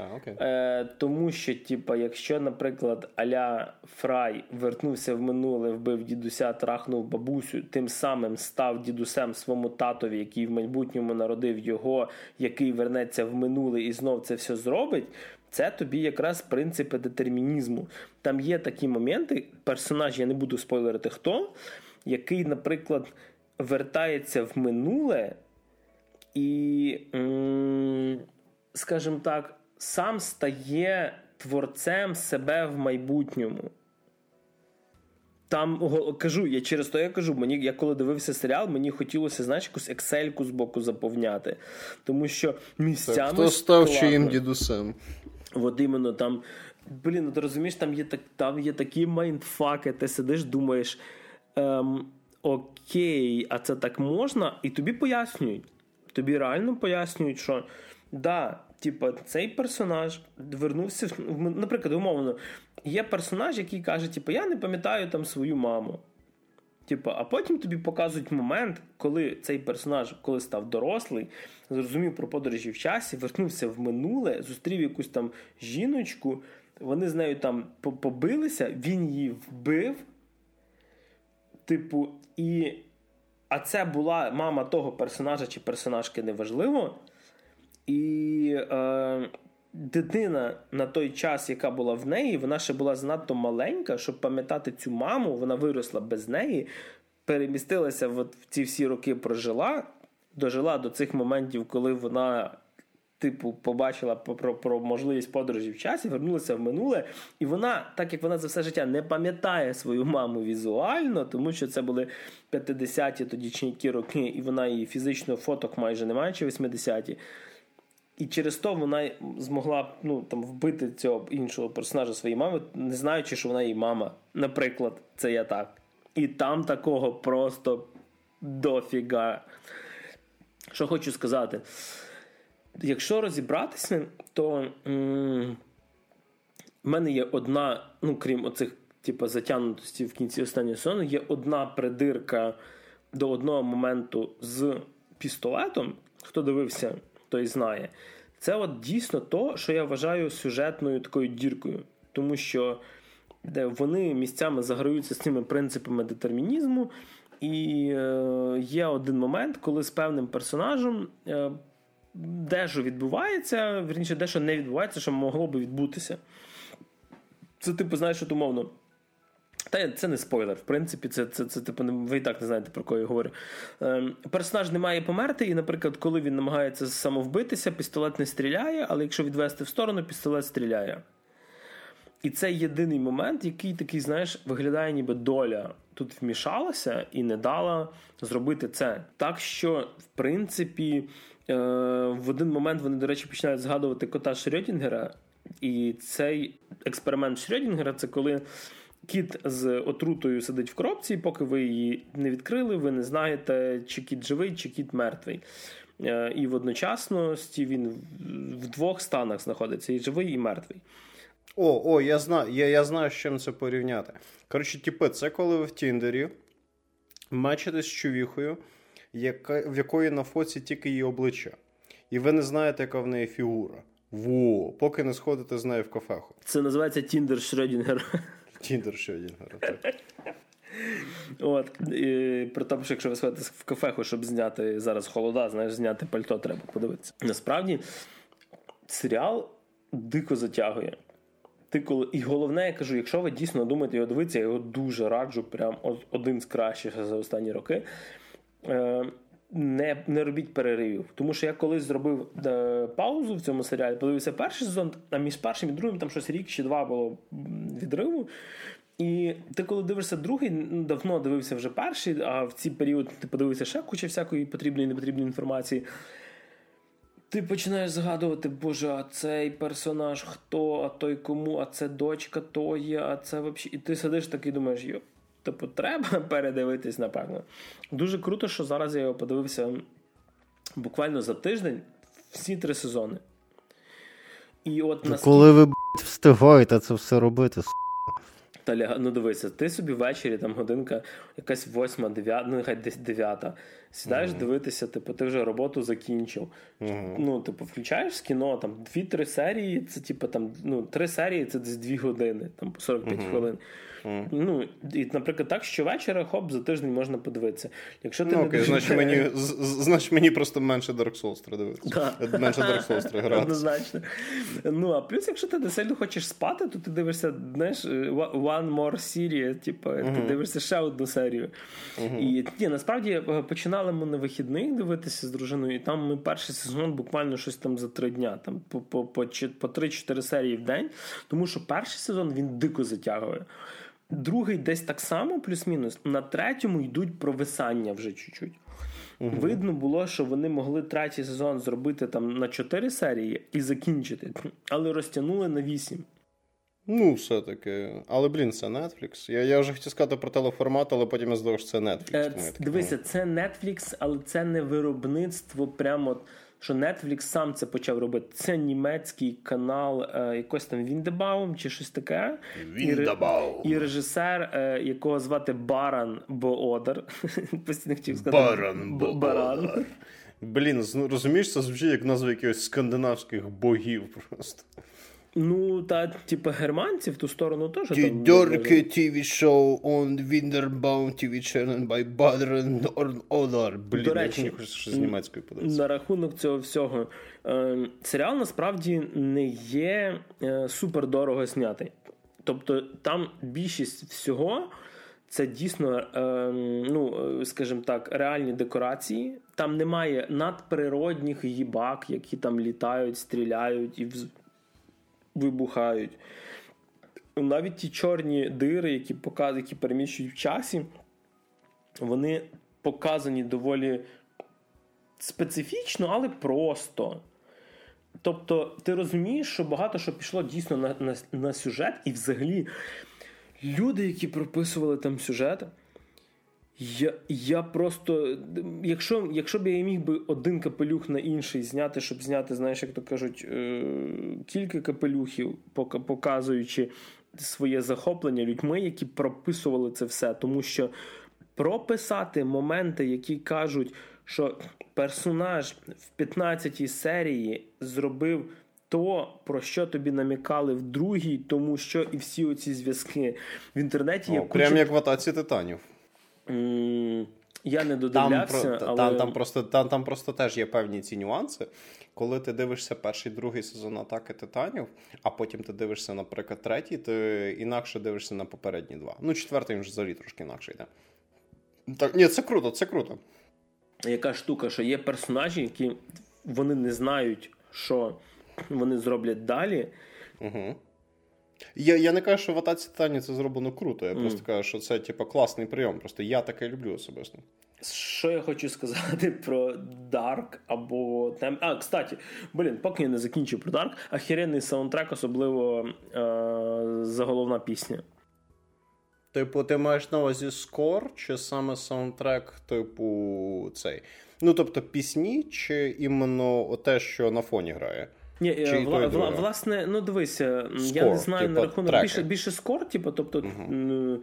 А, окей. Е, Тому що, типа, якщо, наприклад, Аля Фрай вернувся в минуле, вбив дідуся, трахнув бабусю, тим самим став дідусем своєму татові, який в майбутньому народив його, який вернеться в минуле і знов це все зробить. Це тобі якраз принципи детермінізму. Там є такі моменти, персонаж, я не буду спойлерити хто, який, наприклад, вертається в минуле і, скажімо так, сам стає творцем себе в майбутньому. Там кажу, я через то я кажу, мені я коли дивився серіал, мені хотілося, знаєш, якусь ексельку з боку заповняти. Тому що місцями. Так, Хто став чиїм дідусем? От іменно там. Блін, ну ти розумієш, там є так, там є такі майндфаки, ти сидиш, думаєш. Ем, Окей, а це так можна? І тобі пояснюють. Тобі реально пояснюють, що да, типа, цей персонаж вернувся наприклад, умовно, є персонаж, який каже, типу, я не пам'ятаю там свою маму. Типу, а потім тобі показують момент, коли цей персонаж, коли став дорослий, зрозумів про подорожі в часі, вернувся в минуле, зустрів якусь там жіночку, вони з нею там побилися, він її вбив. Типу, і. А це була мама того персонажа чи персонажки неважливо. І е, дитина на той час, яка була в неї, вона ще була занадто маленька, щоб пам'ятати цю маму, вона виросла без неї, перемістилася в ці всі роки прожила, дожила до цих моментів, коли вона. Типу, побачила про про можливість подорожі в часі, вернулася в минуле, і вона, так як вона за все життя не пам'ятає свою маму візуально, тому що це були 50-ті тоді роки, і вона її фізично фоток майже немає, чи 80-ті. І через то вона змогла ну, там, вбити цього іншого персонажа своєї мами, не знаючи, що вона її мама. Наприклад, це я так. І там такого просто дофіга. Що хочу сказати. Якщо розібратися, то м- в мене є одна, ну, крім оцих, типу, затягнутості в кінці останнього сезону, є одна придирка до одного моменту з пістолетом. Хто дивився той знає. Це от дійсно то, що я вважаю сюжетною такою діркою, тому що вони місцями заграються з цими принципами детермінізму, і е, є один момент, коли з певним персонажем е, дещо відбувається, верніше, дещо не відбувається, що могло би відбутися. Це, типу, знаєш, от умовно. Та це не спойлер. В принципі, це це, це типу, ви і так не знаєте, про кого я говорю. Ем, Персонаж не має померти, і, наприклад, коли він намагається самовбитися, пістолет не стріляє, але якщо відвести в сторону, пістолет стріляє. І це єдиний момент, який такий, знаєш, виглядає, ніби доля тут вмішалася і не дала зробити це. Так що, в принципі, е, в один момент вони, до речі, починають згадувати кота Шрёдінгера, і цей експеримент Шрёдінгера – це коли. Кіт з отрутою сидить в коробці, і поки ви її не відкрили, ви не знаєте, чи кіт живий, чи кіт мертвий. Е, і водночасно він в двох станах знаходиться: і живий, і мертвий. О, о, я знаю, я я знаю, з чим це порівняти. Коротше, типи, це коли ви в Тіндері мечетесь з чувіхою, яка, в якої на фоці тільки її обличчя. І ви не знаєте, яка в неї фігура. Во, поки не сходите з нею в кафеху. Це називається Тіндер Шрёдінгер. Тіндер Шрёдінгер, так. От, і При тому, що якщо ви сходите в кафеху, щоб зняти зараз холода, знаєш, зняти пальто, треба подивитися. Насправді, серіал дико затягує. Ти коли... І головне, я кажу, якщо ви дійсно думаєте його дивитися, я його дуже раджу, прям один з кращих за останні роки. Е, не не робіть переривів. Тому що я колись зробив е, паузу в цьому серіалі, подивився перший сезон, а між першим і другим там щось рік чи два було відриву. І ти, коли дивишся другий, ну, давно дивився вже перший, а в цей період ти подивився ще куча всякої потрібної і непотрібної інформації. Ти починаєш згадувати, Боже, а цей персонаж хто, а той кому, а це дочка тої, а це взагалі. І ти сидиш такий думаєш, йо, типу, треба передивитись, напевно. Дуже круто, що зараз я його подивився буквально за тиждень всі три сезони. І от наскільки... Коли ви б, встигаєте це все робити, та ляга, ну дивися, ти собі ввечері там годинка, якась восьма, дев'ята, ну нехай десь дев'ята. Сідаєш mm-hmm. дивитися, типу, ти вже роботу закінчив. Mm-hmm. Ну, типу, включаєш з кіно, там дві-три серії, це типу там, ну, три серії це десь дві години, там по 45 mm-hmm. хвилин. Mm. Ну, і, наприклад, так, що вечора хоп, за тиждень можна подивитися. Якщо ти ну, не окей, значить мені значить мені просто менше Dark Souls дивитися. Да. Менше Dark Souls грати. Однозначно. Ну, а плюс, якщо ти не сильно хочеш спати, то ти дивишся, знаєш, one more series, типу, uh-huh. ти дивишся ще одну серію. Uh-huh. І ні, насправді е, починали ми на вихідних дивитися з дружиною, і там ми перший сезон буквально щось там за три дня, там по по, по, по 3-4 серії в день. Тому що перший сезон він дико затягує. Другий десь так само, плюс-мінус. На третьому йдуть провисання вже чуть-чуть. Угу. Видно було, що вони могли третій сезон зробити там на 4 серії і закінчити, але розтягнули на 8. Ну, все-таки. Але, блін, це Netflix. Я я вже хотів сказати про телеформат, але потім я здав, що це Netflix. Е, дивися, це Netflix, але це не виробництво прямо що Netflix сам це почав робити. Це німецький канал, е, якось там Віндебаум чи щось таке. Віндебаум. І, і режисер, е, якого звати Баран Боодер. Постійно хотів сказати. Баран Баран. Блін, розумієш, це звучить як назва якихось скандинавських богів просто. Ну, та, типу, германці в ту сторону теж. Dorke TV Show on Winterbaum TV Channel by Badren Oder. Блін, До речі, я хочу щось з німецькою подивитися. На рахунок цього всього. Е, серіал насправді не є е, супер дорого знятий. Тобто там більшість всього. Це дійсно, е, ну скажімо так, реальні декорації. Там немає надприродних їбак, які там літають, стріляють і вибухають. Навіть ті чорні дири, які показують, які переміщують в часі, вони показані доволі специфічно, але просто. Тобто, ти розумієш, що багато що пішло дійсно на, на, на сюжет, і взагалі люди, які прописували там сюжет, я я просто, якщо якщо б я міг би один капелюх на інший зняти, щоб зняти, знаєш, як то кажуть, е, кілька капелюхів, показуючи своє захоплення людьми, які прописували це все. Тому що прописати моменти, які кажуть, що персонаж в 15-й серії зробив. То, про що тобі намікали в другій, тому що і всі оці зв'язки в інтернеті є. О, куча... Як в атаці титанів. Я не додивлявся, там, але... там, там, просто там, там просто теж є певні ці нюанси. Коли ти дивишся перший другий сезон атаки титанів, а потім ти дивишся, наприклад, третій, ти інакше дивишся на попередні два. Ну, четвертий він взагалі трошки інакше йде. Так, ні, це круто, це круто. Яка штука, що є персонажі, які вони не знають, що вони зроблять далі. Угу. Я я не кажу, що в атаці Титанів це зроблено круто. Я mm. просто кажу, що це типу, класний прийом. Просто я таке люблю особисто. Що я хочу сказати про Dark або тем. А, кстати, блін, поки я не закінчу про Dark, ахіренний саундтрек, особливо е- заголовна пісня. Типу, ти маєш на увазі скор, чи саме саундтрек, типу, цей. Ну, тобто, пісні, чи іменно те, що на фоні грає? Ні, Чи е, вла, вла, власне, ну дивися, скор, я не знаю типу, на рахунок більше більше скор, типу, тобто угу.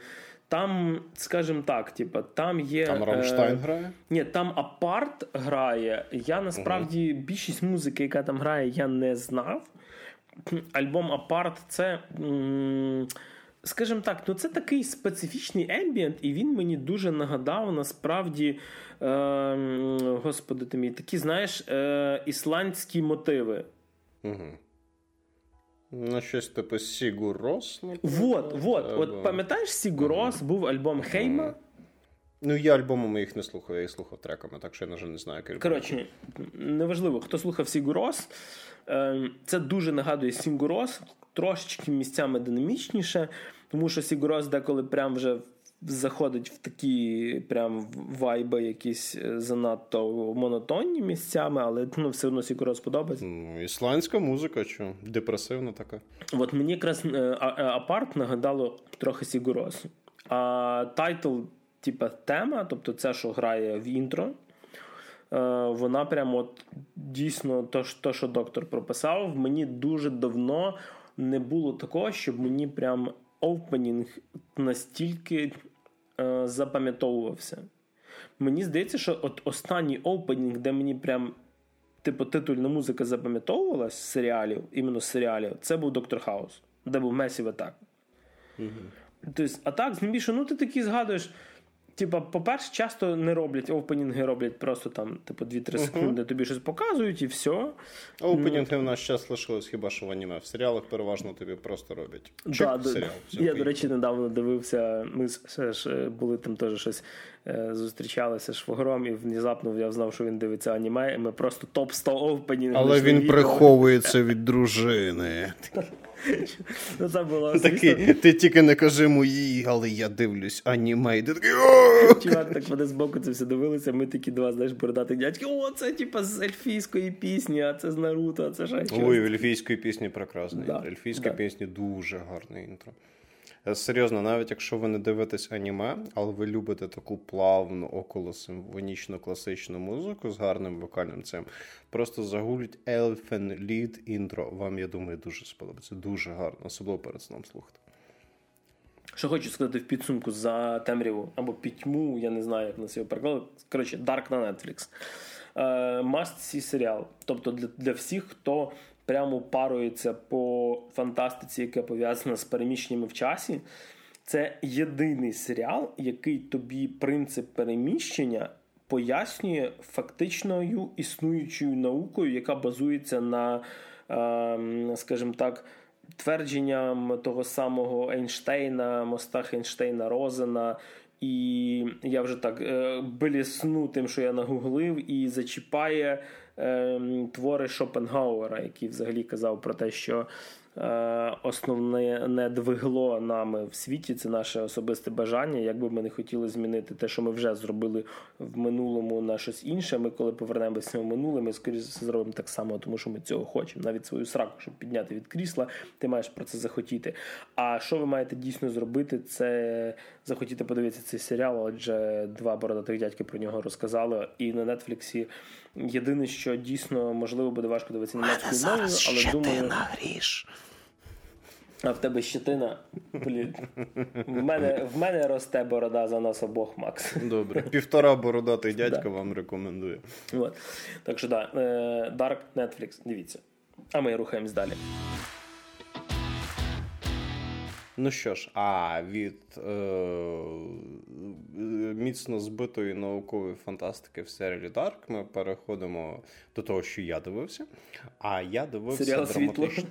там, скажімо так, типу, там є. Там Рамштайн е, грає? Ні, там апарт грає. Я насправді угу. більшість музики, яка там грає, я не знав. Альбом Апарт це. Скажімо так, ну це такий специфічний ембієнт, і він мені дуже нагадав насправді, е, господи ти мій, такі, знаєш, е, ісландські мотиви. Угу. Ну, щось типу Сігурос. Вот, вот. От пам'ятаєш, Сігурос був альбом Heima. Ну, я альбомами їх не слухав, я їх слухав треками, так що я, на жаль, не знаю, який Коротше, неважливо, хто слухав Сігурос, ем, це дуже нагадує Сігурос, трошечки місцями динамічніше, тому що Сігурос деколи прям вже заходить в такі прям вайби, якісь е, занадто монотонні місцями, але ну, все одно Сігурос подобається. Ну, Ісландська музика, що депресивна така. От мені якраз е, е, апарт нагадало трохи Сігурос. А тайтл, типа тема, тобто це, що грає в інтро. Вона прямо от дійсно то, то, що доктор прописав, мені дуже давно не було такого, щоб мені прям опенінг настільки е, запам'ятовувався. Мені здається, що от останній опенінг, де мені прям типу титульна музика запам'ятовувалась з серіалів, іменно з серіалів, це був Доктор Хаус, де був Месів атак. Угу. Тобто, а так, більше, ну ти такий згадуєш. Типа, по-перше, часто не роблять опенінги, роблять просто там, типу, 2-3 секунди, тобі щось показують і все. Опенінги в нас зараз лишилось хіба що в аніме. В серіалах переважно тобі просто роблять. Чик, да, серіал. Я, до речі, недавно дивився. Ми ж е, були там теж щось е, зустрічалися з швогром, і внезапно я знав, що він дивиться аніме, і ми просто топ 100 опенінг. Але він приховується від дружини. Ну, це було Такий, Ти тільки не кажи мої, але я дивлюсь аніме. І ти такий, Чувак, так вони збоку це все дивилися. Ми такі два, знаєш, бородати дядьки. О, це типа з ельфійської пісні, а це з Наруто, а це ж. Ой, в ельфійської пісні прекрасний. Да, Ельфійської да. пісні дуже гарне інтро. Е, серйозно, навіть якщо ви не дивитесь аніме, але ви любите таку плавну околосимфонічну класичну музику з гарним вокальним цим, просто загуліть Elfen Lead інтро. Вам, я думаю, дуже сподобається. Дуже гарно, особливо перед сном слухати. Що хочу сказати в підсумку за темряву або пітьму, я не знаю, як на це переклали. Коротше, Dark на Netflix. Е, must see серіал. Тобто для, для всіх, хто прямо парується по фантастиці, яка пов'язана з переміщеннями в часі. Це єдиний серіал, який тобі принцип переміщення пояснює фактичною існуючою наукою, яка базується на, ем, скажімо так, твердженням того самого Ейнштейна, мостах Ейнштейна Розена. І я вже так е, блісну тим, що я нагуглив, і зачіпає твори Шопенгауера, який взагалі казав про те, що Е, основне не двигло нами в світі. Це наше особисте бажання. Якби ми не хотіли змінити те, що ми вже зробили в минулому на щось інше. Ми, коли повернемося в минуле, ми скоріше зробимо так само, тому що ми цього хочемо. Навіть свою сраку, щоб підняти від крісла, ти маєш про це захотіти. А що ви маєте дійсно зробити? Це захотіти подивитися цей серіал. Отже, два бородатих дядьки про нього розказали. І на Нетфліксі єдине, що дійсно можливо буде важко дивитися німецькою мовою, але думаю. А в тебе щетина. Блін. В мене в мене росте борода за нас обох, Макс. Добре. Півтора бородатий дядька вам рекомендує. От. Так що да, е, Dark Netflix, дивіться. А ми рухаємось далі. Ну що ж, а від е, міцно збитої наукової фантастики в серіалі Дарк ми переходимо до того, що я дивився. А я дивився Серіал драматично.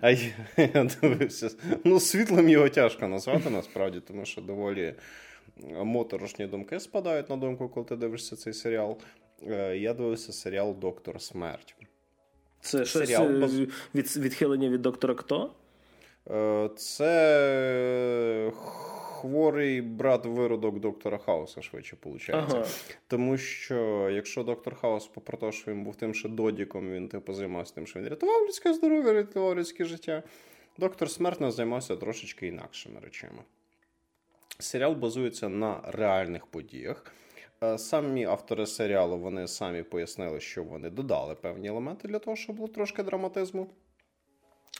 А я дивився. Ну, світлим його тяжко назвати насправді, тому що доволі моторошні думки спадають на думку, коли ти дивишся цей серіал. Е, я дивився серіал Доктор Смерть. Це серіал щось е, від, відхилення від доктора Хто? Е, це хворий брат виродок доктора Хауса, швидше виходить. Ага. Тому що якщо доктор Хаус, попри те, що він був тим ще додіком, він типу займався тим, що він рятував людське здоров'я, рятував людське життя. Доктор Смертно займався трошечки інакшими речами. Серіал базується на реальних подіях. Е, самі автори серіалу вони самі пояснили, що вони додали певні елементи для того, щоб було трошки драматизму.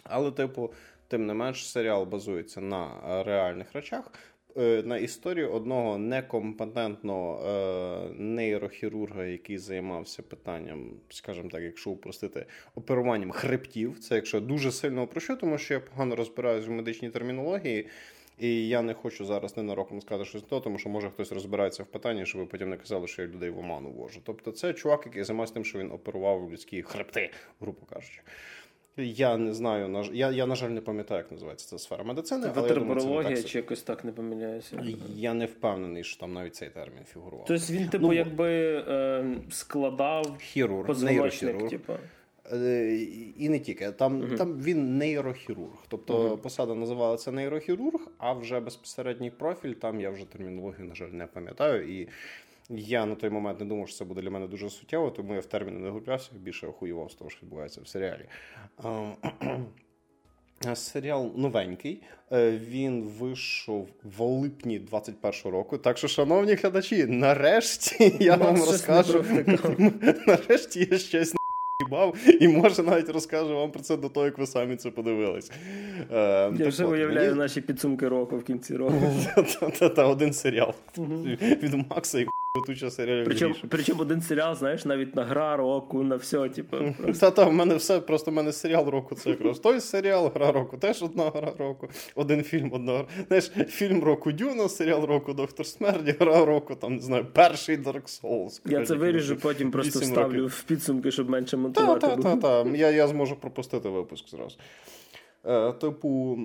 Але, типу, тим не менш, серіал базується на реальних речах. Е, на історії одного некомпетентного е, нейрохірурга, який займався питанням, скажімо так, якщо упростити, оперуванням хребтів. Це якщо дуже сильно упрощу, тому що я погано розбираюся в медичній термінології. І я не хочу зараз ненароком сказати щось то, тому що може хтось розбирається в питанні, щоб ви потім не казали, що я людей в оману вожу. Тобто, це чувак, який займався тим, що він оперував людські хребти, грубо кажучи. Я не знаю, на я, я, на жаль, не пам'ятаю, як називається ця сфера медицини. Ветеринарологія чи якось так не помиляюся? Я не впевнений, що там навіть цей термін фігурував. Тобто він, типу, ну, якби е, складав хірург, нейрохірург. Типу. Е, і не тільки там uh там він нейрохірург, тобто uh посада називалася нейрохірург, а вже безпосередній профіль. Там я вже термінологію, на жаль, не пам'ятаю. І я на той момент не думав, що це буде для мене дуже суттєво, тому я в терміни не гублявся, більше охуював з того, що відбувається в серіалі. Серіал новенький, е, він вийшов в липні 21-го року. Так що, шановні глядачі, нарешті я вам розкажу. Нарешті є щось їбав, і може навіть розкажу вам про це до того, як ви самі це подивились. Е, Я вже уявляю наші підсумки року в кінці року. Та один серіал від Макса і туча серіалів. Причому причому один серіал, знаєш, навіть на гра року, на все. Типу, Та-та, в мене все, просто в мене серіал року це якраз той серіал, гра року, теж одна гра року, один фільм, одна гра. Знаєш, фільм року Дюна, серіал року Доктор Смерті, гра року, там, не знаю, перший Dark Souls. Я це виріжу, потім просто вставлю в підсумки, щоб менше монтувати. Так, я я зможу пропустити випуск зразу. Е, Типу.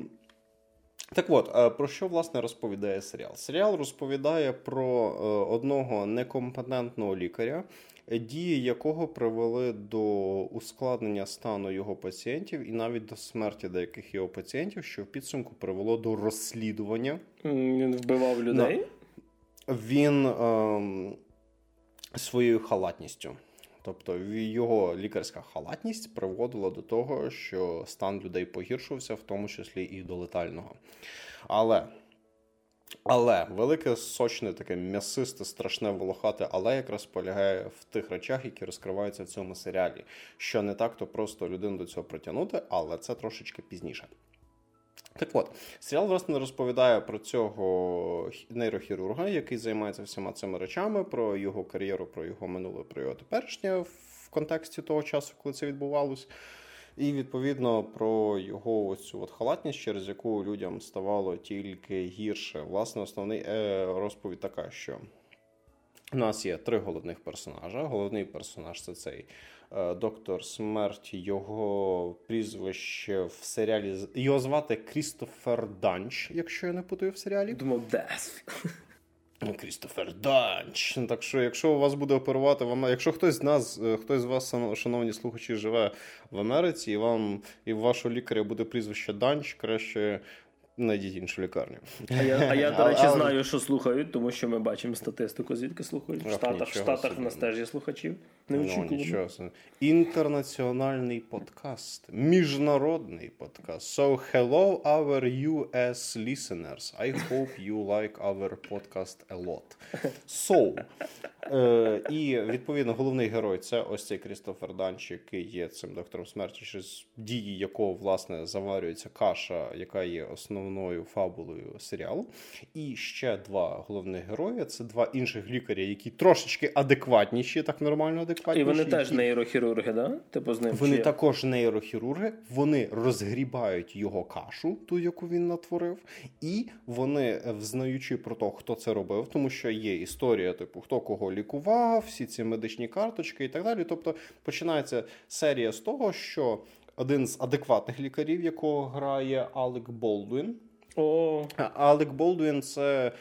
Так от, е, про що власне розповідає серіал? Серіал розповідає про е, одного некомпетентного лікаря, дії якого привели до ускладнення стану його пацієнтів і навіть до смерті деяких його пацієнтів, що в підсумку привело до розслідування. Він вбивав людей? Він ем, своєю халатністю. Тобто його лікарська халатність приводила до того, що стан людей погіршувався, в тому числі і до летального. Але але велике сочне, таке м'ясисте, страшне волохате, але якраз полягає в тих речах, які розкриваються в цьому серіалі. Що не так, то просто людину до цього притягнути, але це трошечки пізніше. Так от, серіал, власне, розповідає про цього нейрохірурга, який займається всіма цими речами, про його кар'єру, про його минуле, про його теперішнє в контексті того часу, коли це відбувалось. І відповідно про його ось цю от халатність, через яку людям ставало тільки гірше. Власне, основний е, розповідь така, що у нас є три головних персонажа. Головний персонаж це цей Е, доктор Смерть, його прізвище в серіалі. Його звати Крістофер Данч, якщо я не путаю в серіалі. Думав, Дес. Крістофер Данч. Так що, якщо у вас буде оперувати в якщо хтось з нас, е, хтось з вас, шановні слухачі, живе в Америці, і вам і вашого лікаря буде прізвище Данч, краще Найдіть іншу лікарню. А я, а я до речі, але... знаю, що слухають, тому що ми бачимо статистику, звідки слухають. В Штатах в Штатах в нас теж є слухачів. Не ну, нічого. Інтернаціональний подкаст, міжнародний подкаст. So, hello, our US listeners. I hope you like our podcast a lot. So, Е, І відповідно головний герой це ось цей Крістофер Данч, який є цим доктором смерті, через дії якого власне заварюється каша, яка є основною фабулою серіалу. І ще два головних герої це два інших лікаря, які трошечки адекватніші, так нормально адекватніші. І вони які... теж нейрохірурги, да? Типу з ним Вони чи... також нейрохірурги, вони розгрібають його кашу, ту, яку він натворив, і вони, взнаючи про те, хто це робив, тому що є історія, типу, хто кого лікував, всі ці медичні карточки і так далі. Тобто починається серія з того, що один з адекватних лікарів, якого грає Алек Болдуін. О. Алек Болдуін це Е,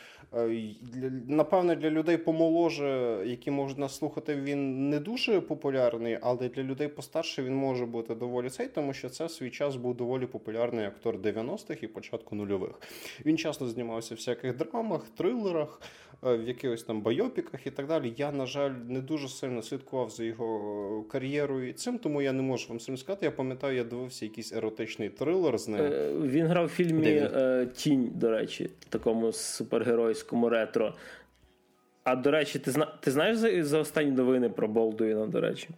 напевне, для людей помоложе, які можуть нас слухати, він не дуже популярний, але для людей постарше він може бути доволі цей, тому що це в свій час був доволі популярний актор 90-х і початку нульових. Він часто знімався в всяких драмах, трилерах. Е, в якихось там байопіках і так далі. Я, на жаль, не дуже сильно слідкував за його кар'єрою і цим, тому я не можу вам цим сказати. Я пам'ятаю, я дивився якийсь еротичний трилер з ним. Е, він грав в фільмі е, Тінь, до речі, такому супергеройському ретро. А до речі, ти зна... ти знаєш за, за останні новини про Болдуїна, до речі?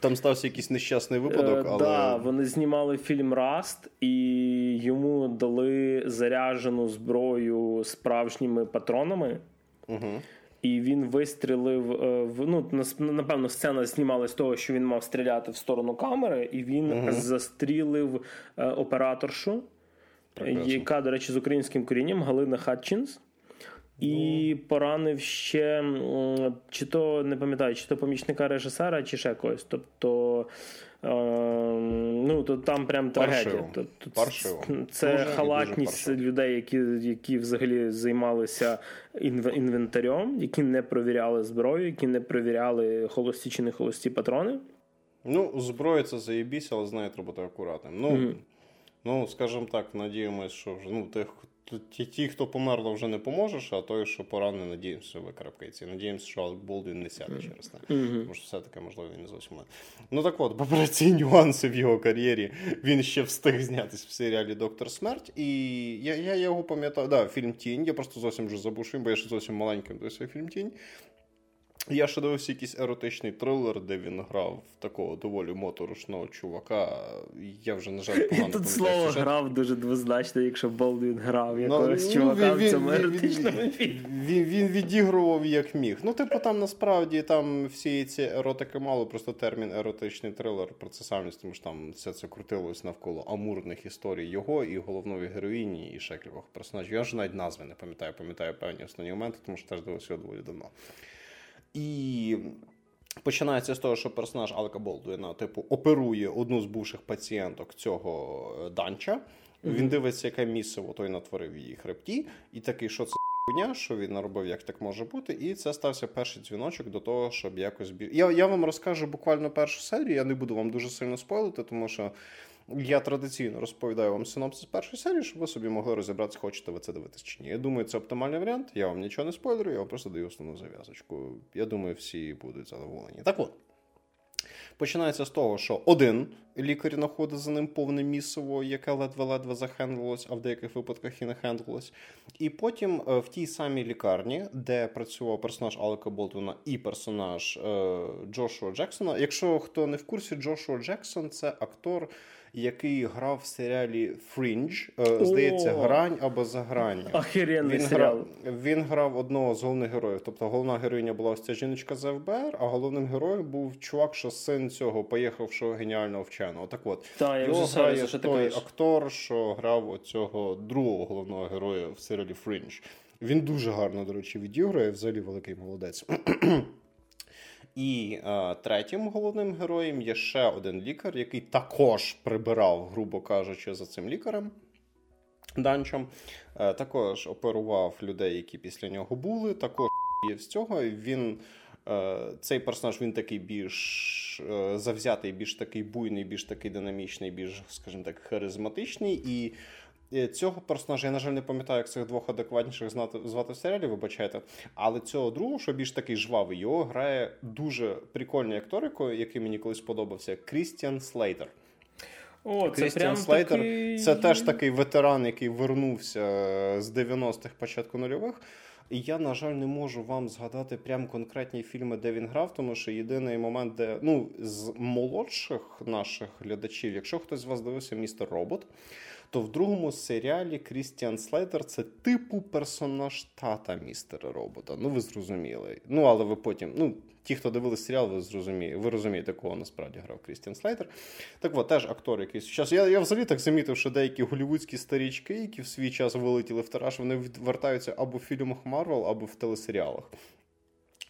Там стався якийсь нещасний випадок. Так, але... да, вони знімали фільм Раст, і йому дали заряджену зброю справжніми патронами. Угу. І він вистрілив е, в ну напевно, сцена знімалась з того, що він мав стріляти в сторону камери, і він угу. застрілив е, операторшу, Прекрасно. яка, до речі, з українським корінням Галина Хатчинс. І ну. поранив ще чи то не пам'ятаю, чи то помічника режисера, чи ще когось. Тобто Ем, ну, то там прям трагедія. Паршиво. Це дуже, халатність дуже людей, які які взагалі займалися інвентарем, які не провіряли зброю, які не провіряли холості чи не холості патрони. Ну, зброя це заєбісь, але знає, треба бути акуратним. Ну, mm-hmm. ну, скажімо так, надіємось, що вже ну, тих, ті, ті, хто померло, вже не поможеш, а той, що поранений, надіємося, викрапкається. Надіємося, що Алек Болдвін не сяде через те. Тому що все-таки, можливо, він не зовсім. Ну так от, попри ці нюанси в його кар'єрі, він ще встиг знятися в серіалі Доктор Смерть. І я я його пам'ятаю, да, фільм Тінь. Я просто зовсім вже забув, бо я ще зовсім маленьким цей фільм Тінь. Я ще дивився якийсь еротичний трилер, де він грав такого доволі моторошного чувака. Я вже, на жаль, погано Тут слово сюжет. грав дуже двозначно, якщо Болдвін грав якогось ну, чувака він, в цьому він, еротичному фільмі. Він, він відігрував як міг. Ну, типу, там насправді там всі ці еротики мало, просто термін еротичний трилер про це самість, тому що там все це крутилось навколо амурних історій його і головної героїні, і ще кількох персонажів. Я вже навіть назви не пам'ятаю, пам'ятаю певні основні моменти, тому що теж дивився його доволі давно. І починається з того, що персонаж Алка Болдуїна, типу, оперує одну з бувших пацієнток цього е, данча. Mm-hmm. Він дивиться, яке місце той натворив в її хребті, і такий, що це хуйня, що він наробив, як так може бути. І це стався перший дзвіночок до того, щоб якось бі... Я я вам розкажу буквально першу серію. Я не буду вам дуже сильно спойлити, тому що я традиційно розповідаю вам синопсис першої серії, щоб ви собі могли розібратися, хочете ви це дивитись чи ні. Я думаю, це оптимальний варіант. Я вам нічого не спойлерю, я вам просто даю основну зав'язочку. Я думаю, всі будуть задоволені. Так от. Починається з того, що один лікар знаходить за ним повне місиво, яке ледве-ледве захендлилось, а в деяких випадках і не хендлилось. І потім е, в тій самій лікарні, де працював персонаж Алека Болтона і персонаж е, Джошуа Джексона. Якщо хто не в курсі, Джошуа Джексон це актор який грав в серіалі Фрінж. Здається, грань або за грань. Охеренний він серіал. Грав, він грав одного з головних героїв. Тобто головна героїня була ось ця жіночка з ФБР, а головним героєм був чувак, що син цього поїхавшого геніального вченого. Так от Та, я його вже грає що той актор, що грав оцього другого головного героя в серіалі Фрінж. Він дуже гарно, до речі, відіграє, взагалі великий молодець. І е, третім головним героєм є ще один лікар, який також прибирав, грубо кажучи, за цим лікарем данчем. Е, також оперував людей, які після нього були. Також є з цього. Він е, цей персонаж він такий більш е, завзятий, більш такий буйний, більш такий динамічний, більш, скажімо так, харизматичний. І Цього персонажа я, на жаль, не пам'ятаю, як цих двох адекватніших знати звати в серіалі, вибачайте. Але цього другого, що більш такий жвавий, його грає дуже прикольний акторикою, який мені колись подобався, Крістіан Слейтер. О, це Крістіан Слейтер такий... це теж такий ветеран, який вернувся з 90-х початку нульових. І я, на жаль, не можу вам згадати прям конкретні фільми, де він грав, тому що єдиний момент, де ну з молодших наших глядачів, якщо хтось з вас дивився містер Робот, то в другому серіалі Крістіан Слейтер це типу персонаж тата містера робота. Ну, ви зрозуміли. Ну, але ви потім, ну, ті, хто дивилися серіал, ви зрозумієте, ви розумієте, кого насправді грав Крістіан Слейтер. Так от, теж актор якийсь. Зараз я я взагалі так замітив, що деякі голівудські старічки, які в свій час вилетіли в тираж, вони вертаються або в фільмах Марвел, або в телесеріалах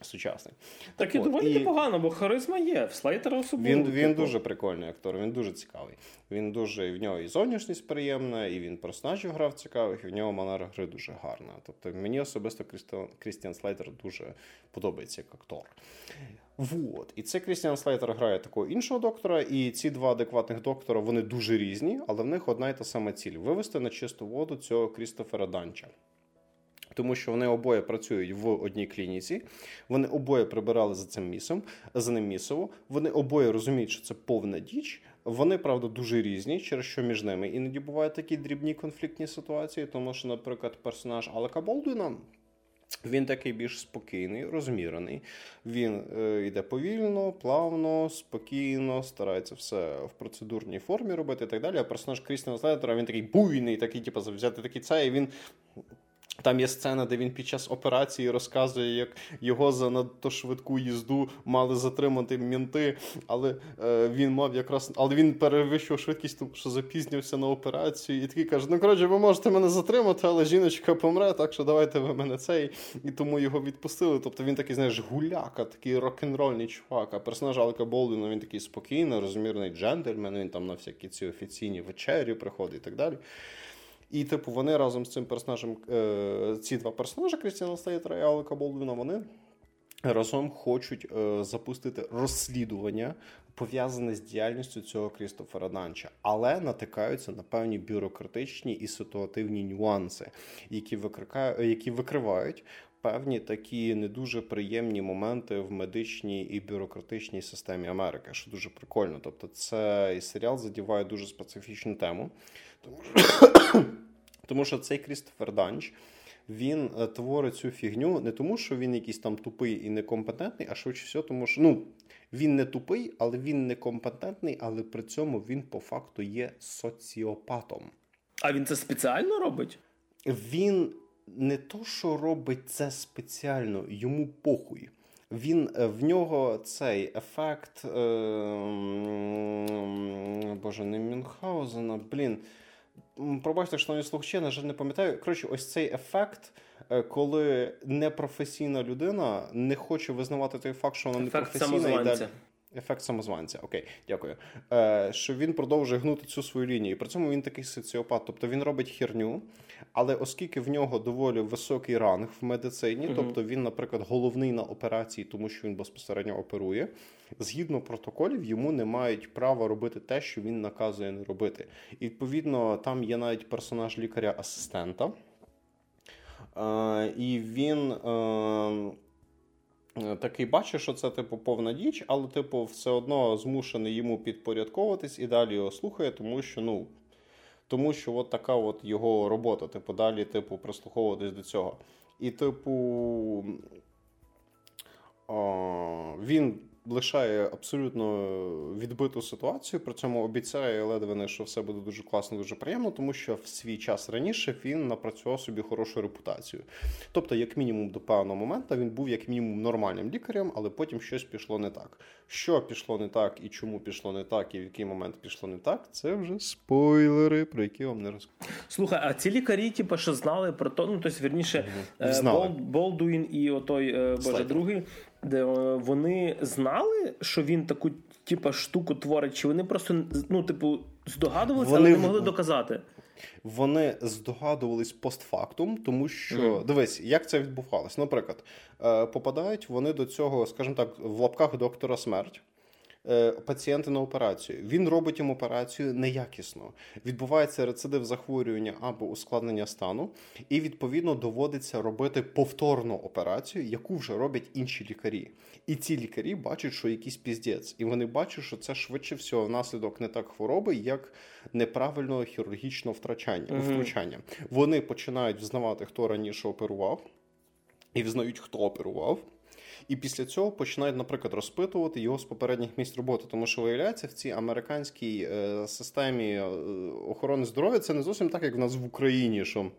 сучасний. Так і доволі і... непогано, бо харизма є. В Слейтера особливо. Він він типу. дуже прикольний актор, він дуже цікавий. Він дуже в нього і зовнішність приємна, і він персонажів грав цікавих, і в нього манера гри дуже гарна. Тобто мені особисто Крістіан Слейтер дуже подобається як актор. Вот. І це Крістіан Слейтер грає такого іншого доктора, і ці два адекватних доктора вони дуже різні, але в них одна і та сама ціль вивести на чисту воду цього Крістофера Данча тому що вони обоє працюють в одній клініці, вони обоє прибирали за цим місом, за ним місово. Вони обоє розуміють, що це повна діч. Вони, правда, дуже різні, через що між ними іноді бувають такі дрібні конфліктні ситуації, тому що, наприклад, персонаж Алека Болдуіна. Він такий більш спокійний, розмірений. Він е, йде повільно, плавно, спокійно, старається все в процедурній формі робити і так далі. А персонаж Крістіна Следера, він такий буйний, такий, типу, взяти такий цей, і він там є сцена, де він під час операції розказує, як його за надто швидку їзду мали затримати мінти, але е, він мав якраз, але він перевищував швидкість, тому що запізнився на операцію, і такий каже: Ну коротше, ви можете мене затримати, але жіночка помре, так що давайте ви мене цей. І тому його відпустили. Тобто він такий, знаєш, гуляка, такий рок-н-рольний чувак. А персонаж Алека Болдуна, він такий спокійний, розмірний джентльмен, він там на всякі ці офіційні вечері приходить і так далі. І, типу, вони разом з цим персонажем, е, ці два персонажі Крістіана Стейтера і Алека Болдвіна, вони разом хочуть е, запустити розслідування, пов'язане з діяльністю цього Крістофера Данча, але натикаються на певні бюрократичні і ситуативні нюанси, які викрикають, які викривають. Певні такі не дуже приємні моменти в медичній і бюрократичній системі Америки, що дуже прикольно. Тобто, цей серіал задіває дуже специфічну тему, тому що тому що цей Крістофер Данч він е, творить цю фігню не тому, що він якийсь там тупий і некомпетентний, а швидше всього, тому що ну, він не тупий, але він некомпетентний, але при цьому він по факту є соціопатом. А він це спеціально робить? Він не то, що робить це спеціально, йому похуй. Він е, в нього цей ефект. Е, Боже, не Мюнхгаузена, блін. Пробачте, шановні не слухачі, на жаль, не пам'ятаю. Коротше, ось цей ефект, е, коли непрофесійна людина не хоче визнавати той факт, що вона непрофесійна і далі. Ефект самозванця, окей, дякую. Е, Що він продовжує гнути цю свою лінію. І при цьому він такий соціопат. Тобто він робить херню, але оскільки в нього доволі високий ранг в медицині, угу. тобто він, наприклад, головний на операції, тому що він безпосередньо оперує, згідно протоколів, йому не мають права робити те, що він наказує не робити. І відповідно, там є навіть персонаж лікаря-асистента. Е, І він. Е, Е, такий бачить, що це типу повна діч, але, типу, все одно змушений йому підпорядковуватись і далі його слухає, тому що, ну. Тому що от така от його робота, типу, далі, типу, прислуховуватись до цього. І, типу, о, він лишає абсолютно відбиту ситуацію, при цьому обіцяє ледве не, що все буде дуже класно, дуже приємно, тому що в свій час раніше він напрацював собі хорошу репутацію. Тобто, як мінімум, до певного моменту він був як мінімум нормальним лікарем, але потім щось пішло не так. Що пішло не так, і чому пішло не так, і в який момент пішло не так, це вже спойлери, про які вам не розкажу. Слухай, а ці лікарі, типу, що знали про то, ну тобто, вірніше, mm Болдуін і отой е, Боже другий де е, вони знали, що він таку типу, штуку творить, чи вони просто ну, типу, здогадувалися, вони... але не могли доказати. Вони здогадувались постфактум, тому що mm. дивись, як це відбувалось. Наприклад, е, попадають вони до цього, скажімо так, в лапках доктора смерть. Е, пацієнта на операцію. Він робить їм операцію неякісно. Відбувається рецидив захворювання або ускладнення стану, і відповідно доводиться робити повторну операцію, яку вже роблять інші лікарі. І ці лікарі бачать, що якийсь піздець, і вони бачать, що це швидше всього внаслідок не так хвороби, як неправильного хірургічного втрачання. Угу. Вони починають взнавати, хто раніше оперував. і визнають, хто оперував. І після цього починають, наприклад, розпитувати його з попередніх місць роботи, тому що виявляється, в цій американській е, системі е, охорони здоров'я це не зовсім так, як в нас в Україні. що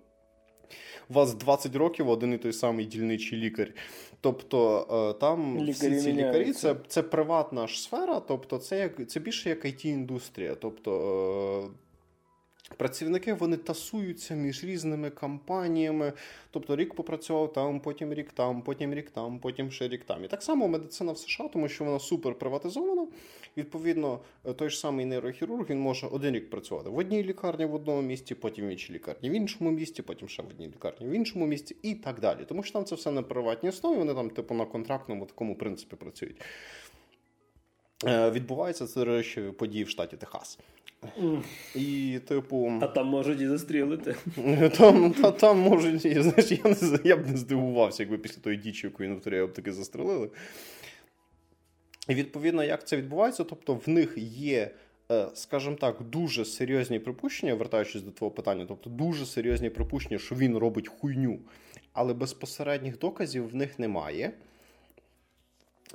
у вас 20 років один і той самий дільничий лікар. Тобто е, там Лікарі всі ці лікарі це це приватна ж сфера, тобто це як це більше як it індустрія Тобто Працівники вони тасуються між різними компаніями. Тобто рік попрацював там, потім рік там, потім рік там, потім ще рік там. І так само медицина в США, тому що вона супер приватизована. Відповідно, той ж самий нейрохірург він може один рік працювати в одній лікарні в одному місті, потім в іншій лікарні в іншому місті, потім ще в одній лікарні в іншому місті і так далі. Тому що там це все на приватній основі, вони там, типу, на контрактному такому принципі працюють. Е, відбуваються це речі події в штаті Техас. І, типу... А там можуть і застрілити. Там та, там можуть, знаєш, я не я б не здивувався, якби після тої дічі, яку він повторяє, б таки застрелили. І відповідно, як це відбувається, тобто в них є, е, скажімо так, дуже серйозні припущення, вертаючись до твого питання, тобто дуже серйозні припущення, що він робить хуйню, але безпосередніх доказів в них немає.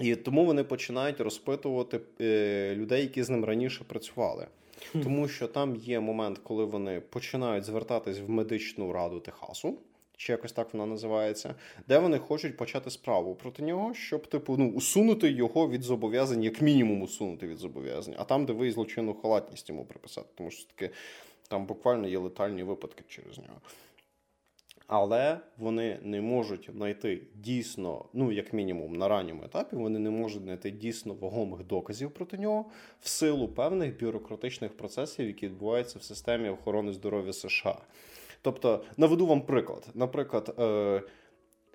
І тому вони починають розпитувати е, людей, які з ним раніше працювали. Тому що там є момент, коли вони починають звертатись в медичну раду Техасу. Чи якось так вона називається, де вони хочуть почати справу проти нього, щоб типу ну усунути його від зобов'язань, як мінімум усунути від зобов'язань, а там, де ви злочинну халатність йому приписати, тому що таки там буквально є летальні випадки через нього але вони не можуть знайти дійсно, ну як мінімум, на ранньому етапі, вони не можуть знайти дійсно вагомих доказів проти нього в силу певних бюрократичних процесів, які відбуваються в системі охорони здоров'я США. Тобто наведу вам приклад, наприклад.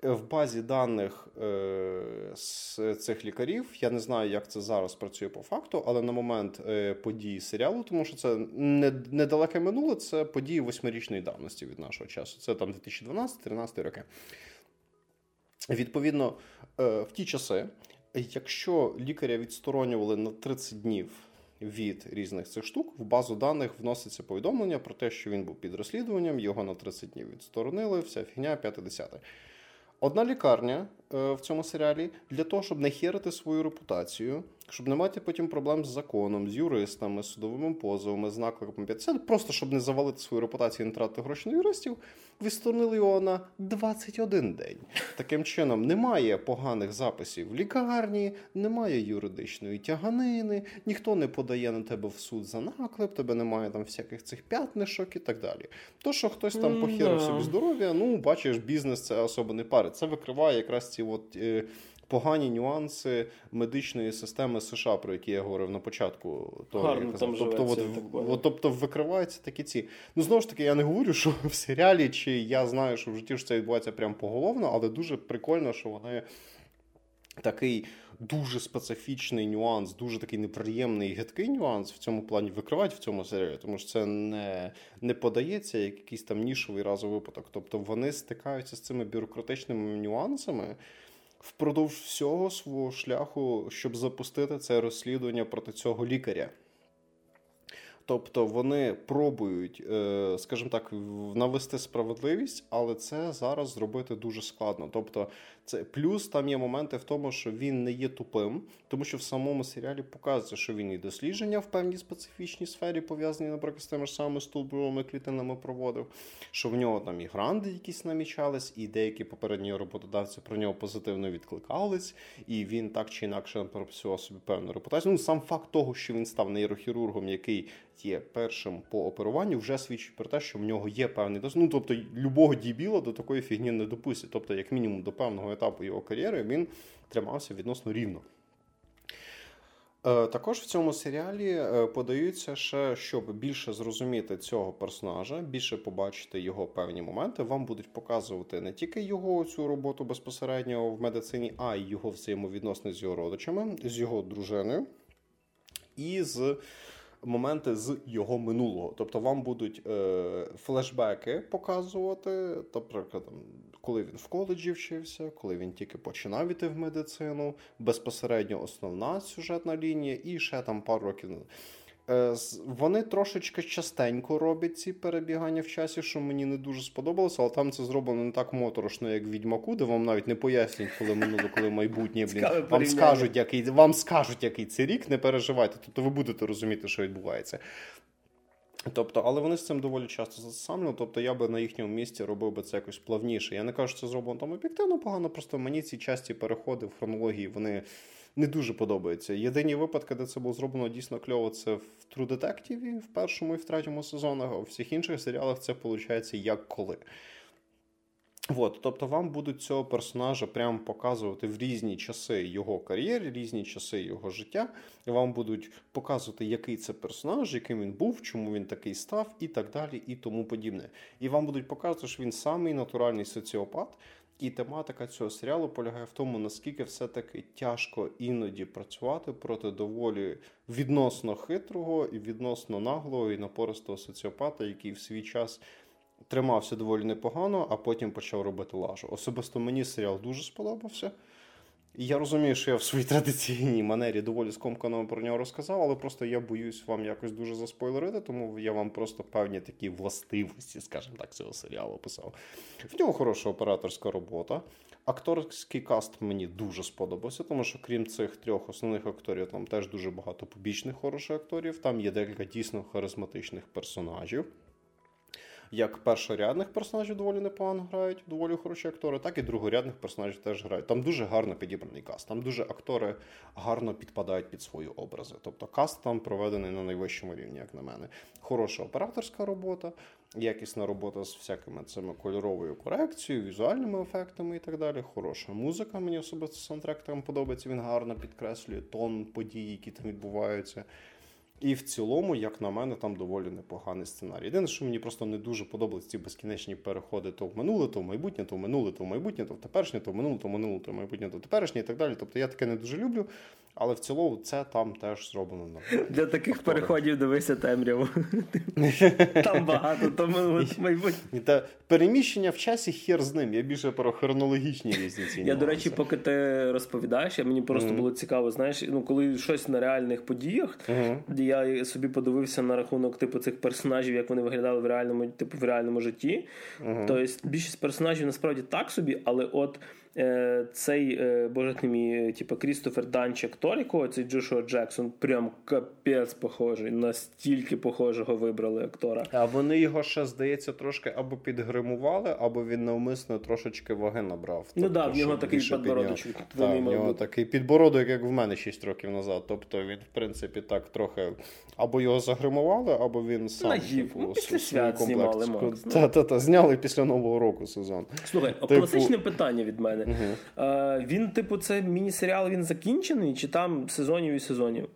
В базі даних е, з цих лікарів я не знаю, як це зараз працює по факту, але на момент е, події серіалу, тому що це недалеке минуле, це події восьмирічної давності від нашого часу. Це там 2012-13 роки. Відповідно, е, в ті часи, якщо лікаря відсторонювали на 30 днів. Від різних цих штук в базу даних вноситься повідомлення про те, що він був під розслідуванням, його на 30 днів відсторонили, вся фігня 5-10. Одна лікарня в цьому серіалі для того, щоб не херити свою репутацію, щоб не мати потім проблем з законом, з юристами, з судовими позовами, з накликом 50, просто щоб не завалити свою репутацію і не тратити гроші на юристів, відсторонили його на 21 день. Таким чином, немає поганих записів в лікарні, немає юридичної тяганини, ніхто не подає на тебе в суд за наклеп, тебе немає там всяких цих п'ятнишок і так далі. То, що хтось там похерив собі здоров'я, ну бачиш, бізнес це особо не парить. Це викриває якраз ці от. Е, погані нюанси медичної системи США, про які я говорив на початку. Того, Гарно, я там тобто, от, от, тобто викриваються такі ці. Ну знову ж таки, я не говорю, що в серіалі, чи я знаю, що в житті ж це відбувається прям поголовно, але дуже прикольно, що вони такий. Дуже специфічний нюанс, дуже такий неприємний гидкий нюанс в цьому плані викривають в цьому серіалі, тому що це не не подається як якийсь там нішовий разовий випадок. Тобто вони стикаються з цими бюрократичними нюансами, впродовж всього свого шляху, щоб запустити це розслідування проти цього лікаря. Тобто вони пробують, е, скажімо так, навести справедливість, але це зараз зробити дуже складно. Тобто, це плюс там є моменти в тому, що він не є тупим, тому що в самому серіалі показується, що він і дослідження в певній специфічній сфері пов'язані, наприклад, з тими ж самими стовбуровими клітинами проводив, що в нього там і гранди якісь намічались, і деякі попередні роботодавці про нього позитивно відкликались, і він так чи інакше пропрацював собі певну репутацію. Ну сам факт того, що він став нейрохірургом, який є першим по оперуванню, вже свідчить про те, що в нього є певний досвід. Ну, тобто, любого дібіла до такої фігні не допустять. Тобто, як мінімум, до певного етапу його кар'єри він тримався відносно рівно. Е, також в цьому серіалі е, подаються ще, щоб більше зрозуміти цього персонажа, більше побачити його певні моменти. Вам будуть показувати не тільки його цю роботу безпосередньо в медицині, а й його взаємовідносини з його родичами, з його дружиною і з моменти з його минулого. Тобто вам будуть е, флешбеки показувати, наприклад, коли він в коледжі вчився, коли він тільки починав іти в медицину, безпосередньо основна сюжетна лінія, і ще там пару років. Е, вони трошечки частенько роблять ці перебігання в часі, що мені не дуже сподобалося, але там це зроблено не так моторошно, як в Відьмаку, де вам навіть не пояснюють, коли минуло, коли майбутнє. Блін, вам скажуть, який вам скажуть, який це рік, не переживайте. Тобто ви будете розуміти, що відбувається. Тобто, але вони з цим доволі часто засамлювали. Тобто я би на їхньому місці робив би це якось плавніше. Я не кажу, що це зроблено там об'єктивно погано, просто мені ці часті переходи в хронології вони не дуже подобаються. Єдині випадки, де це було зроблено дійсно кльово, це в True Detective в першому і в третьому сезонах, а у всіх інших серіалах це виходить як коли. От, тобто вам будуть цього персонажа прямо показувати в різні часи його кар'єри, різні часи його життя. І вам будуть показувати, який це персонаж, яким він був, чому він такий став, і так далі, і тому подібне. І вам будуть показувати, що він самий натуральний соціопат. І тематика цього серіалу полягає в тому, наскільки все-таки тяжко іноді працювати проти доволі відносно хитрого і відносно наглого і напористого соціопата, який в свій час тримався доволі непогано, а потім почав робити лажу. Особисто мені серіал дуже сподобався. Я розумію, що я в своїй традиційній манері доволі скомкано про нього розказав, але просто я боюсь вам якось дуже заспойлерити, тому я вам просто певні такі властивості, скажімо так, цього серіалу описав. В нього хороша операторська робота. Акторський каст мені дуже сподобався, тому що крім цих трьох основних акторів, там теж дуже багато побічних хороших акторів. Там є декілька дійсно харизматичних персонажів як першорядних персонажів доволі непогано грають, доволі хороші актори, так і другорядних персонажів теж грають. Там дуже гарно підібраний каст. Там дуже актори гарно підпадають під свої образи. Тобто каст там проведений на найвищому рівні, як на мене. Хороша операторська робота, якісна робота з всякими цими кольоровою корекцією, візуальними ефектами і так далі. Хороша музика. Мені особисто саундтрек там подобається. Він гарно підкреслює тон подій, які там відбуваються. І в цілому, як на мене, там доволі непоганий сценарій. Єдине, що мені просто не дуже подобались ці безкінечні переходи то в минуле, то в майбутнє, то в минуле, то в майбутнє, то в теперішнє, то в минуле, то в минуле, то в майбутнє, то в теперішнє і так далі. Тобто я таке не дуже люблю. Але в цілому це там теж зроблено. Для таких Актори. переходів дивися темряву. Там багато, то майбутнє. Та переміщення в часі хер з ним. Я більше про хронологічні різниці. Я, до речі, поки ти розповідаєш, мені просто було цікаво, знаєш, ну коли щось на реальних подіях, я собі подивився на рахунок типу цих персонажів, як вони виглядали в реальному, типу в реальному житті. Тобто більшість персонажів насправді так собі, але от. Е, цей е, боже мій, типу, Крістофер Данчик Торіко, цей Джошуа Джексон, прям капець похожий. Настільки похожого вибрали актора. А вони його ще, здається, трошки або підгримували, або він навмисно трошечки ваги набрав. Ну тобто, в нього такий підбородочок. Так, в нього такий підбородок, як в мене 6 років назад. Тобто він, в принципі, так трохи або його загримували, або він сам Наїв. Типу, ну, після свят знімали Та-та-та, зняли після Нового року сезон. Слухай, типу... класичне питання від мене. А, Він, типу, це міні-серіал він закінчений, чи там сезонів і сезонів?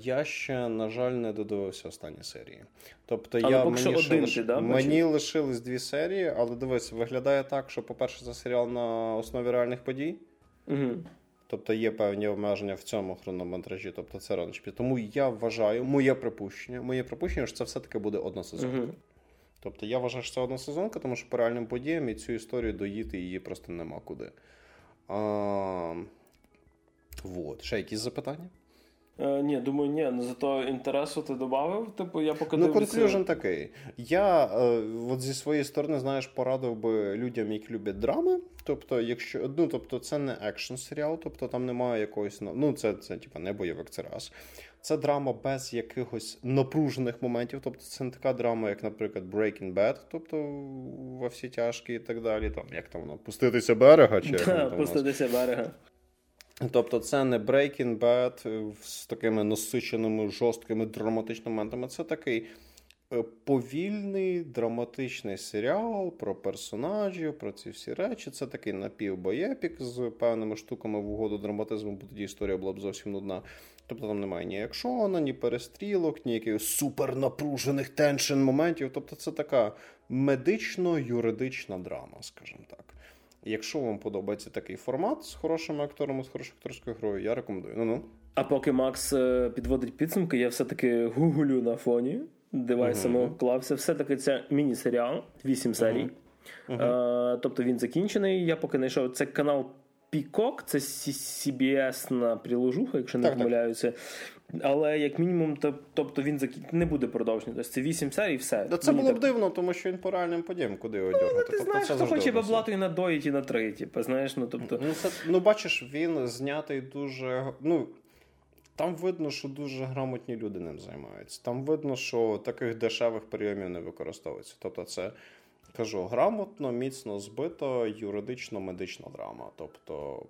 Я ще, на жаль, не додивився останні серії. Тобто, але я мені, один лиш... ти, да, мені лишились дві серії, але дивись, виглядає так, що, по-перше, це серіал на основі реальних подій. Угу. Тобто є певні обмеження в цьому хронометражі, тобто це раночпі. Тому я вважаю, моє припущення, моє припущення, що це все-таки буде одна сезонка. Угу. Тобто я вважаю, що це одна сезонка, тому що по реальним подіям і цю історію доїти її просто нема куди. А, Вот. Ще якісь запитання? Е, Ні, думаю, ні. Ну, зато інтересу ти додав. Типу, я поки Ну, конклюжн такий. Я е, от зі своєї сторони, знаєш, порадив би людям, які люблять драми. Тобто, якщо ну, тобто, це не екшн серіал, тобто там немає якоїсь ну, це, це типу, не бойовик, це раз. Це драма без якихось напружених моментів. Тобто це не така драма, як, наприклад, Breaking Bad, тобто во всі тяжкі і так далі. Там, Як там воно? Пуститися берега? чи як там Пуститися берега. Тобто це не Breaking Bad з такими насиченими, жорсткими драматичними моментами. Це такий е, повільний драматичний серіал про персонажів, про ці всі речі. Це такий напівбоєпік з певними штуками в угоду драматизму, бо тоді історія була б зовсім нудна. Тобто там немає ні екшона, ні перестрілок, ні якихось супернапружених теншн моментів. Тобто це така медично-юридична драма, скажімо так. Якщо вам подобається такий формат з хорошими акторами, з хорошою акторською грою, я рекомендую. Ну-ну. А поки Макс е, підводить підсумки, я все-таки гуглю на фоні. Девайсом uh-huh. клався. Все-таки це міні-серіал, 8 серій. Uh-huh. Uh-huh. Тобто він закінчений. Я поки знайшов це канал Пікок, це CBS на приложуха, якщо не помиляюся. Але як мінімум, тобто він не буде продовження. Тобто це 8 серій, все. Да Це було так... б дивно, тому що він по реальним подіям, куди його дергати. Ну, ти тобто, знаєш, хто хоче бабла, то і надоїть, і на три. Типу, знаєш, ну тобто. Ну, це, ну бачиш, він знятий дуже. ну, там видно, що дуже грамотні люди ним займаються. Там видно, що таких дешевих прийомів не використовується. Тобто, це кажу грамотно, міцно збито, юридично медична драма. Тобто.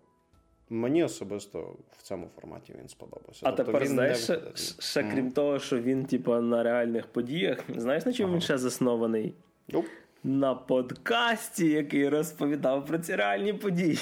Мені особисто в цьому форматі він сподобався. А тобто тепер він знаєш, ще, ще крім mm. того, що він, типу, на реальних подіях, знаєш, на чому ага. він ще заснований? Nope. На подкасті, який розповідав про ці реальні події.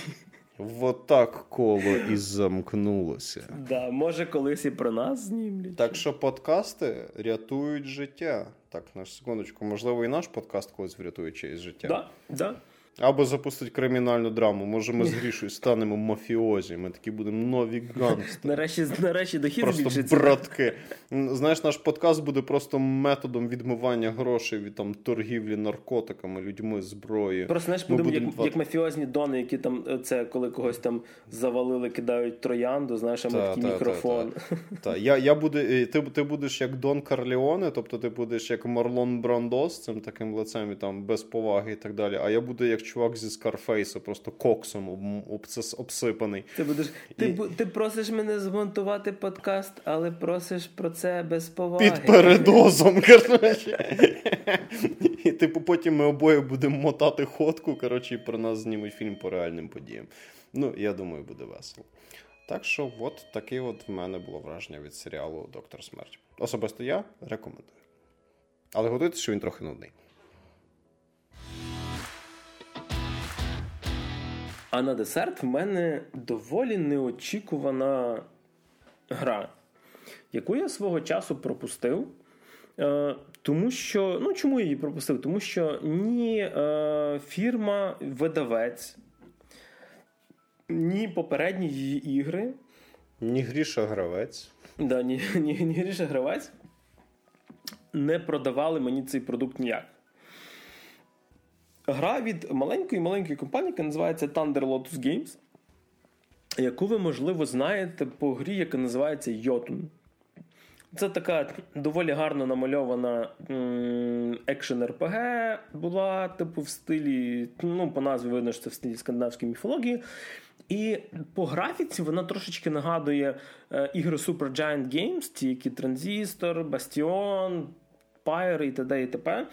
Вот так коло і замкнулося. Да, Може, колись і про нас знімлять. Так що подкасти рятують життя. Так, на секундочку, можливо, і наш подкаст колись врятує чиєсь життя. Да, да. Або запустить кримінальну драму. Може, ми з Грішою станемо мафіозі. Ми такі будемо нові гангстери. Нарешті нарешті дохід Просто збільшиться. братки. Знаєш, наш подкаст буде просто методом відмивання грошей від там торгівлі наркотиками, людьми, зброї. Просто знаєш, будемо, будемо як, як мафіозні дони, які там е, це коли когось там завалили, кидають троянду, знаєш, а ми такий мікрофон. Та, та, та. Я я буду, е, ти ти будеш як Дон Карліоне, тобто ти будеш як Марлон Брандо з цим таким лицем і там без поваги і так далі. А я буду як чувак зі Скарфейса, просто коксом обсипаний. Ти будеш ти, і... ти просиш мене змонтувати подкаст, але просиш про це без поваги. Під передозом, коротше. І типу потім ми обоє будемо мотати ходку. Коротше, і про нас знімуть фільм по реальним подіям. Ну, я думаю, буде весело. Так що, от таке от в мене було враження від серіалу Доктор Смерть. Особисто я рекомендую. Але готуйтесь, що він трохи нудний. А на десерт в мене доволі неочікувана гра, яку я свого часу пропустив. Е, тому що, ну чому я її пропустив? Тому що ні е, фірма, видавець, ні попередні її ігри. Ні Гріша Гравець. Да, ні, ні, ні Гріша Гравець не продавали мені цей продукт ніяк. Гра від маленької маленької компанії, яка називається Thunder Lotus Games, яку ви, можливо, знаєте по грі, яка називається Йотун. Це така доволі гарно намальована екшен РПГ була, типу, в стилі, ну, по назві видно, що це в стилі скандинавської міфології. І по графіці вона трошечки нагадує е, ігри Supergiant Games, ті, які Транзистор, Бастіон, Pyre і т.д. і т.п.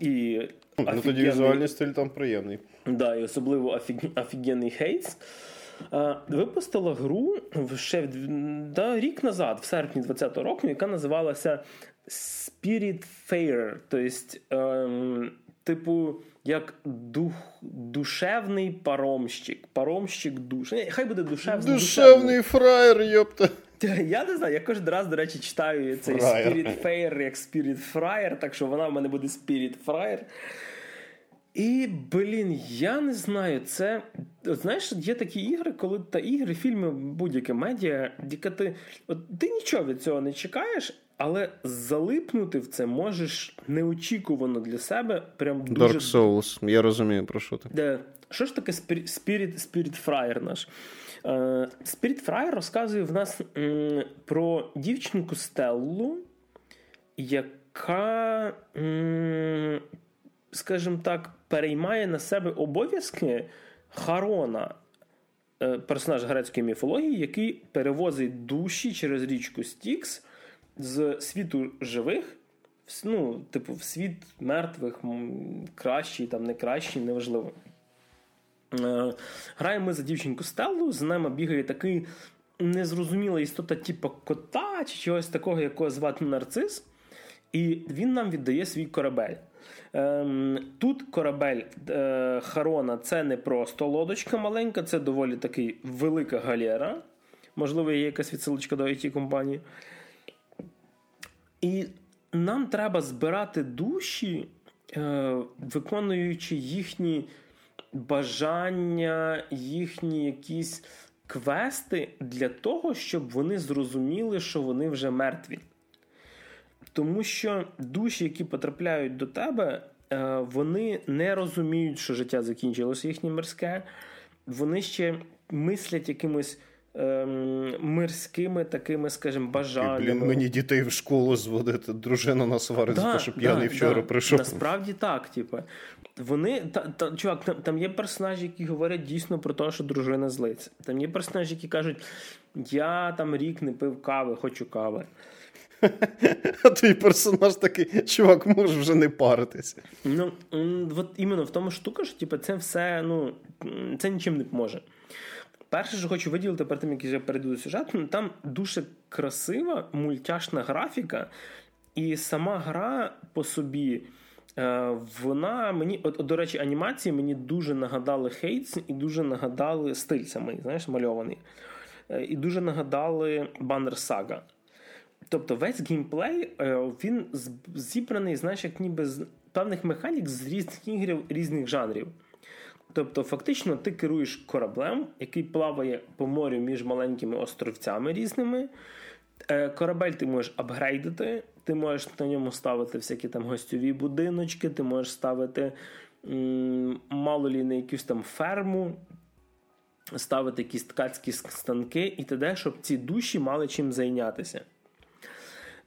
І Ну, тоді візуальний стиль там приємний. Да, і особливо офіг... офігенний Хейтс. Випустила гру ще да, рік назад, в серпні 2020 року, яка називалася Spirit Fair. Тобто, ем, типу, як дух, душевний паромщик. Паромщик душ. Хай буде душевний. Душевний фраєр, йопта. Я не знаю, я кожен раз, до речі, читаю цей Fryer. Spirit Fair як Spirit Fryer, так що вона в мене буде Spirit Fryer. І, блін, я не знаю, це. От, Знаєш, є такі ігри, коли та ігри, фільми, будь-яке медіа, яка ти от, ти нічого від цього не чекаєш, але залипнути в це можеш неочікувано для себе. Прям дуже... Dark Souls, я розумію, про що ти. Де, Що ж таке Spirit Spirit Fryer наш? Spirit Fryer розказує в нас про дівчинку Стеллу, яка. Скажімо так, переймає на себе обов'язки Харона, е, персонаж грецької міфології, який перевозить душі через річку Стікс з світу живих, ну, типу, в світ мертвих, кращий, там, не кращий, неважливо. Е, граємо ми за дівчинку Стеллу, з нами бігає такий незрозуміла істота, типу кота чи чогось такого, якого звати нарцис, і він нам віддає свій корабель. Ем, тут корабель е, Харона це не просто лодочка маленька, це доволі таки велика галера. Можливо, є якась відсилочка до it компанії. І нам треба збирати душі, е, виконуючи їхні бажання, їхні якісь квести для того, щоб вони зрозуміли, що вони вже мертві. Тому що душі, які потрапляють до тебе, е, вони не розуміють, що життя закінчилося їхнє морське. Вони ще мислять якимось ем, мирськими такими, скажімо, бажаннями. Блін, мені дітей в школу зводити, дружина нас сварить, да, що п'яний да, вчора да. прийшов. Насправді так, типу. Вони та, та чувак, там, там є персонажі, які говорять дійсно про те, що дружина злиться. Там є персонажі, які кажуть, я там рік не пив кави, хочу кави. А твій персонаж такий, чувак, може вже не паритися. Ну, от іменно в тому штука, що типу, це все, ну, це нічим не поможе. Перше, що хочу виділити перед тим, як я перейду до сюжету, там дуже красива мультяшна графіка, і сама гра по собі. Е, вона мені, от, до речі, анімації мені дуже нагадали Хейтс і дуже нагадали стиль самий, знаєш, мальований. Е, і дуже нагадали Баннер Сага. Тобто весь геймплей е, він зібраний, знаєш, як ніби з певних механік з різних ігрів різних жанрів. Тобто, фактично, ти керуєш кораблем, який плаває по морю між маленькими островцями різними. Е, корабель ти можеш апгрейдити, ти можеш на ньому ставити всякі там гостьові будиночки, ти можеш ставити м- мало лі не якусь там ферму, ставити якісь ткацькі станки і т.д., щоб ці душі мали чим зайнятися.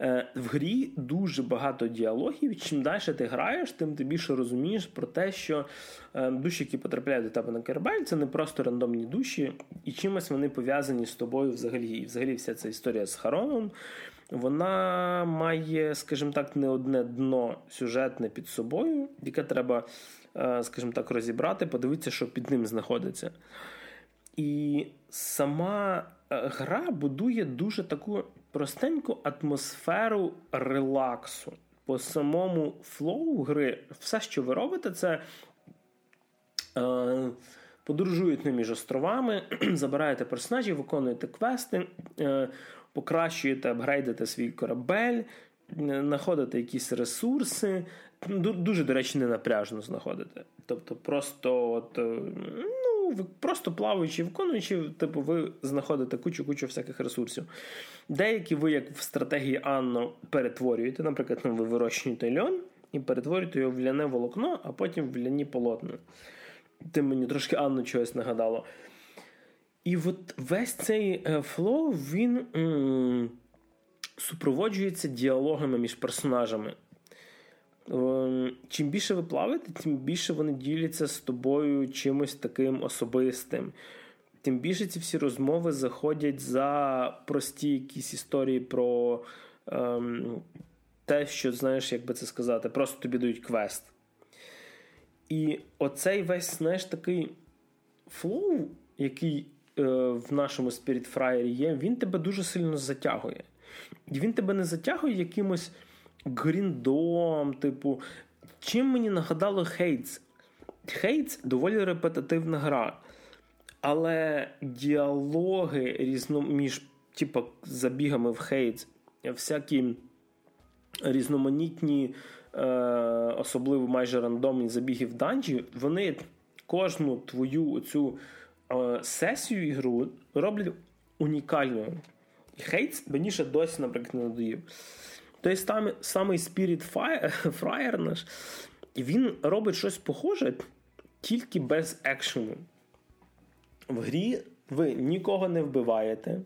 Е, в грі дуже багато діалогів. Чим далі ти граєш, тим ти більше розумієш про те, що е, душі, які потрапляють до тебе на корабель, це не просто рандомні душі, і чимось вони пов'язані з тобою взагалі. І взагалі вся ця історія з Хароном. Вона має, скажімо так, не одне дно сюжетне під собою, яке треба, е, скажімо так, розібрати, подивитися, що під ним знаходиться. І сама гра будує дуже таку простеньку атмосферу релаксу. По самому флоу гри, все, що ви робите, це е, подорожуєте між островами, забираєте персонажів, виконуєте квести, е, покращуєте, апгрейдите свій корабель, знаходите якісь ресурси. Дуже, до речі, не напряжно знаходите. Тобто, просто от, е, ви просто плаваючи, виконуючи, типу, ви знаходите кучу-кучу всяких ресурсів. Деякі ви, як в стратегії Анно, перетворюєте, наприклад, ви вирощуєте льон і перетворюєте його в ляне волокно, а потім в ляні полотна. Тим мені трошки Анно чогось нагадало. І от весь цей е, флоу, він м- супроводжується діалогами між персонажами. Ем, чим більше ви плаваєте, тим більше вони діляться з тобою чимось таким особистим. Тим більше ці всі розмови заходять за прості якісь історії про ем, те, що, знаєш, як би це сказати, просто тобі дають квест. І оцей весь, знаєш, такий флоу, який е, в нашому Spiritfarer є, він тебе дуже сильно затягує. І він тебе не затягує якимось гріндом, типу. Чим мені нагадало Hades? Hades доволі репетитивна гра. Але діалоги різно, між типу, забігами в Hades, всякі різноманітні, е, особливо майже рандомні забіги в данжі, вони кожну твою цю е, сесію ігру роблять унікальною. Hades мені ще досі, наприклад, не надоїв. Той самий, самий Spiritfarer наш, він робить щось похоже, тільки без екшену. В грі ви нікого не вбиваєте.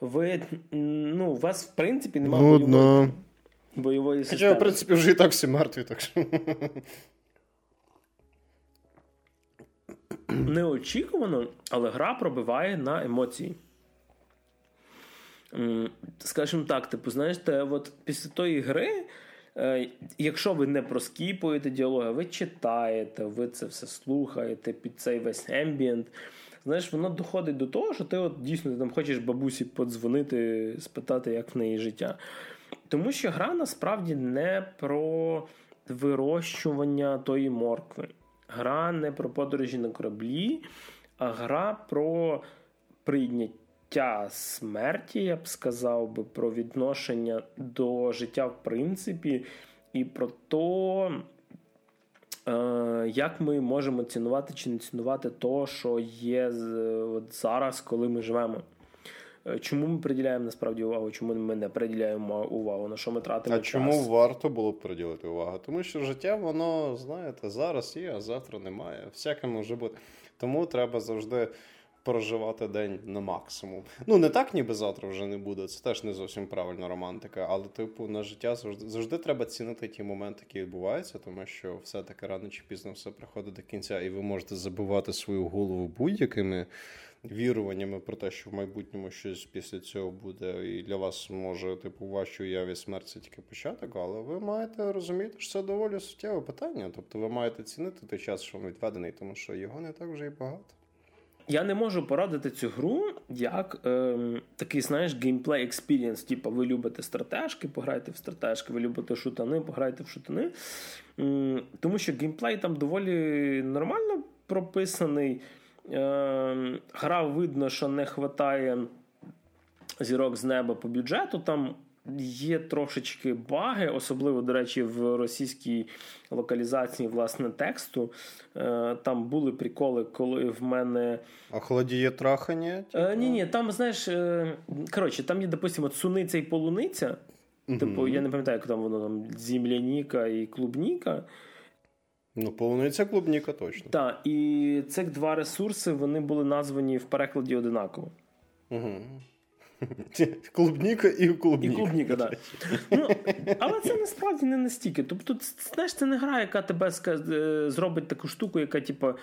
Ви, ну, У вас, в принципі, немає бойової, бойової системи. Хоча, в принципі, вже і так всі мертві, так що. Неочікувано, але гра пробиває на емоції скажімо так, типу, знаєш, от після тої гри, е, якщо ви не проскіпуєте діалоги, ви читаєте, ви це все слухаєте під цей весь ембієнт. Знаєш, воно доходить до того, що ти от дійсно там хочеш бабусі подзвонити, спитати, як в неї життя. Тому що гра насправді не про вирощування тої моркви. Гра не про подорожі на кораблі, а гра про прийняття життя смерті, я б сказав би, про відношення до життя в принципі, і про те, як ми можемо цінувати чи не цінувати то, що є от зараз, коли ми живемо. Е, чому ми приділяємо насправді увагу? Чому ми не приділяємо увагу? На що ми тратимо? А час? чому варто було б приділити увагу? Тому що життя, воно, знаєте, зараз є, а завтра немає. Всяке може бути. Тому треба завжди проживати день на максимум. Ну, не так, ніби завтра вже не буде. Це теж не зовсім правильна романтика. Але, типу, на життя завжди завжди треба цінити ті моменти, які відбуваються, тому що все-таки рано чи пізно все приходить до кінця, і ви можете забивати свою голову будь-якими віруваннями про те, що в майбутньому щось після цього буде, і для вас може, типу, у вашій уяві смерть це тільки початок, але ви маєте розуміти, що це доволі суттєве питання. Тобто ви маєте цінити той час, що вам відведений, тому що його не так вже і багато. Я не можу порадити цю гру як е, такий, знаєш, геймплей experience. Типу, ви любите стратежки, пограйте в стратежки, ви любите шутери, пограйте в шутери. Е, тому що геймплей там доволі нормально прописаний. Е, Гра видно, що не вистачає зірок з неба по бюджету. Там Є трошечки баги, особливо, до речі, в російській локалізації власне тексту. Е, там були приколи, коли в мене. А холодіє трахання? Е, ні, ні, там, знаєш, е, коротше, там є, допустимо, суниця і полуниця. Угу. Типу, я не пам'ятаю, як там воно там земляніка і клубніка. Ну, полуниця клубніка точно. Так, і цих два ресурси вони були названі в перекладі одинаково. Угу. Клубніка і клубніка. І клубніка, так. Ну, Але це насправді не настільки. Тобто, знаєш, це не гра, яка тебе е, зробить таку штуку, яка, типу,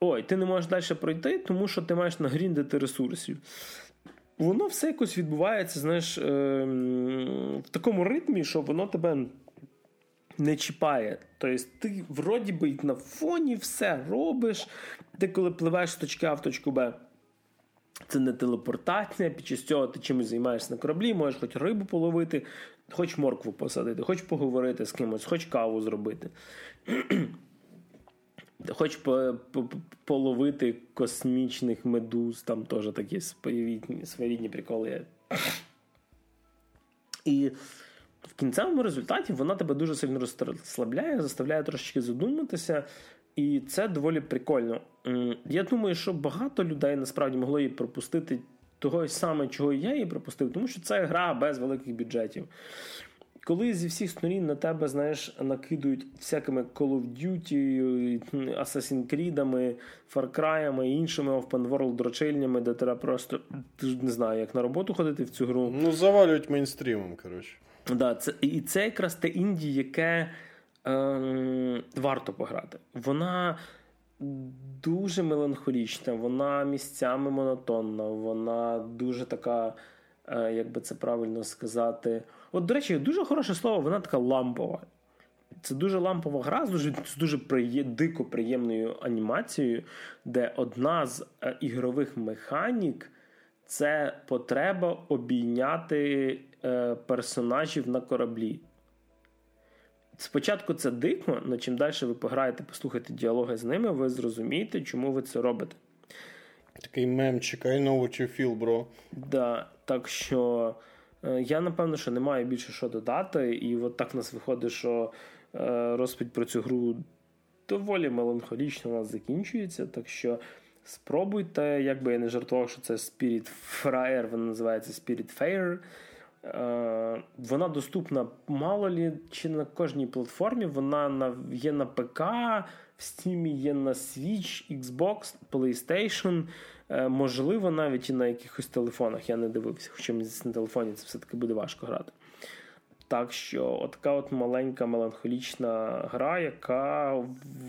ой, ти не можеш далі пройти, тому що ти маєш нагріндити ресурсів. Воно все якось відбувається, знаєш, ем, в такому ритмі, що воно тебе. Не чіпає. Тобто, ти вроді би на фоні все робиш. Ти коли пливеш з точки А в точку Б, це не телепортація, під час цього ти чимось займаєшся на кораблі, можеш хоч рибу половити, хоч моркву посадити, хоч поговорити з кимось, хоч каву зробити. Хоч половити космічних медуз, там теж такі своєрідні приколи. І в кінцевому результаті вона тебе дуже сильно розслабляє, заставляє трошечки задуматися, і це доволі прикольно. Я думаю, що багато людей насправді могло її пропустити того саме, чого я її пропустив, тому що це гра без великих бюджетів. Коли зі всіх сторін на тебе, знаєш, накидують всякими Call of Duty, Assassin's Creed, Far Cry і іншими open world дрочильнями, де треба просто не знаю, як на роботу ходити в цю гру. Ну, завалюють мейнстрімом, коротше. Да, це, І це якраз те інді, яке е, варто пограти. Вона дуже меланхолічна, вона місцями монотонна, вона дуже така, е, як би це правильно сказати. От, до речі, дуже хороше слово, вона така лампова. Це дуже лампова гра з дуже з дуже приє, дико приємною анімацією, де одна з е, ігрових механік це потреба обійняти е, персонажів на кораблі. Спочатку це дико, але чим далі ви пограєте, послухаєте діалоги з ними, ви зрозумієте, чому ви це робите. Такий мемчик, I know what you feel, bro. Да, Так що е, я напевно, що не маю більше що додати, і от так в нас виходить, що е, розповідь про цю гру доволі меланхолічно у нас закінчується. Так що спробуйте, як би я не жартував, що це Spirit Fryer, вона називається Spirit Fair. Е, вона доступна мало лі чи на кожній платформі. Вона на, є на ПК, в Steam є на Switch, Xbox, PlayStation. Можливо, навіть і на якихось телефонах. Я не дивився, хоча мені на телефоні це все-таки буде важко грати. Так що, от така от маленька меланхолічна гра, яка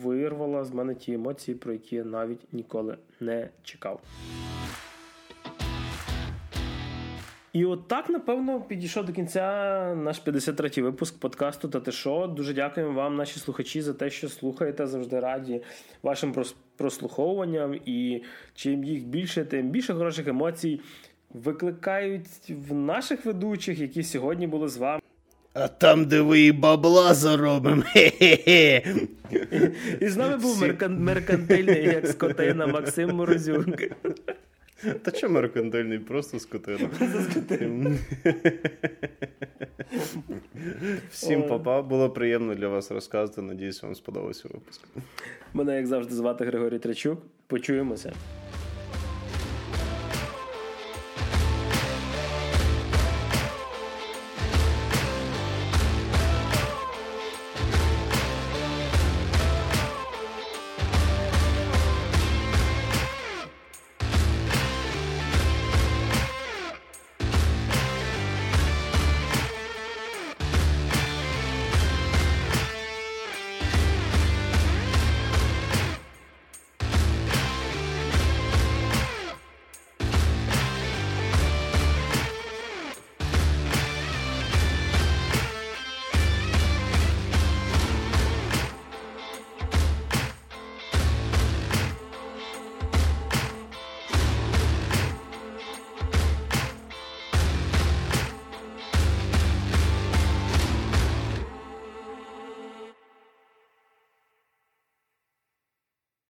вирвала з мене ті емоції, про які я навіть ніколи не чекав. І от так, напевно, підійшов до кінця наш 53-й випуск подкасту «Та ти шо?». Дуже дякуємо вам, наші слухачі, за те, що слухаєте, завжди раді вашим прослуховуванням. І чим їх більше, тим більше хороших емоцій викликають в наших ведучих, які сьогодні були з вами. А там, де ви і бабла заробимо. І з нами був меркантильний, як скотина Максим Морозюк. Та що меркантильний, просто скотина. Всім папа, було приємно для вас розказати. Надіюсь, вам сподобався випуск. Мене, як завжди, звати Григорій Тречук. Почуємося.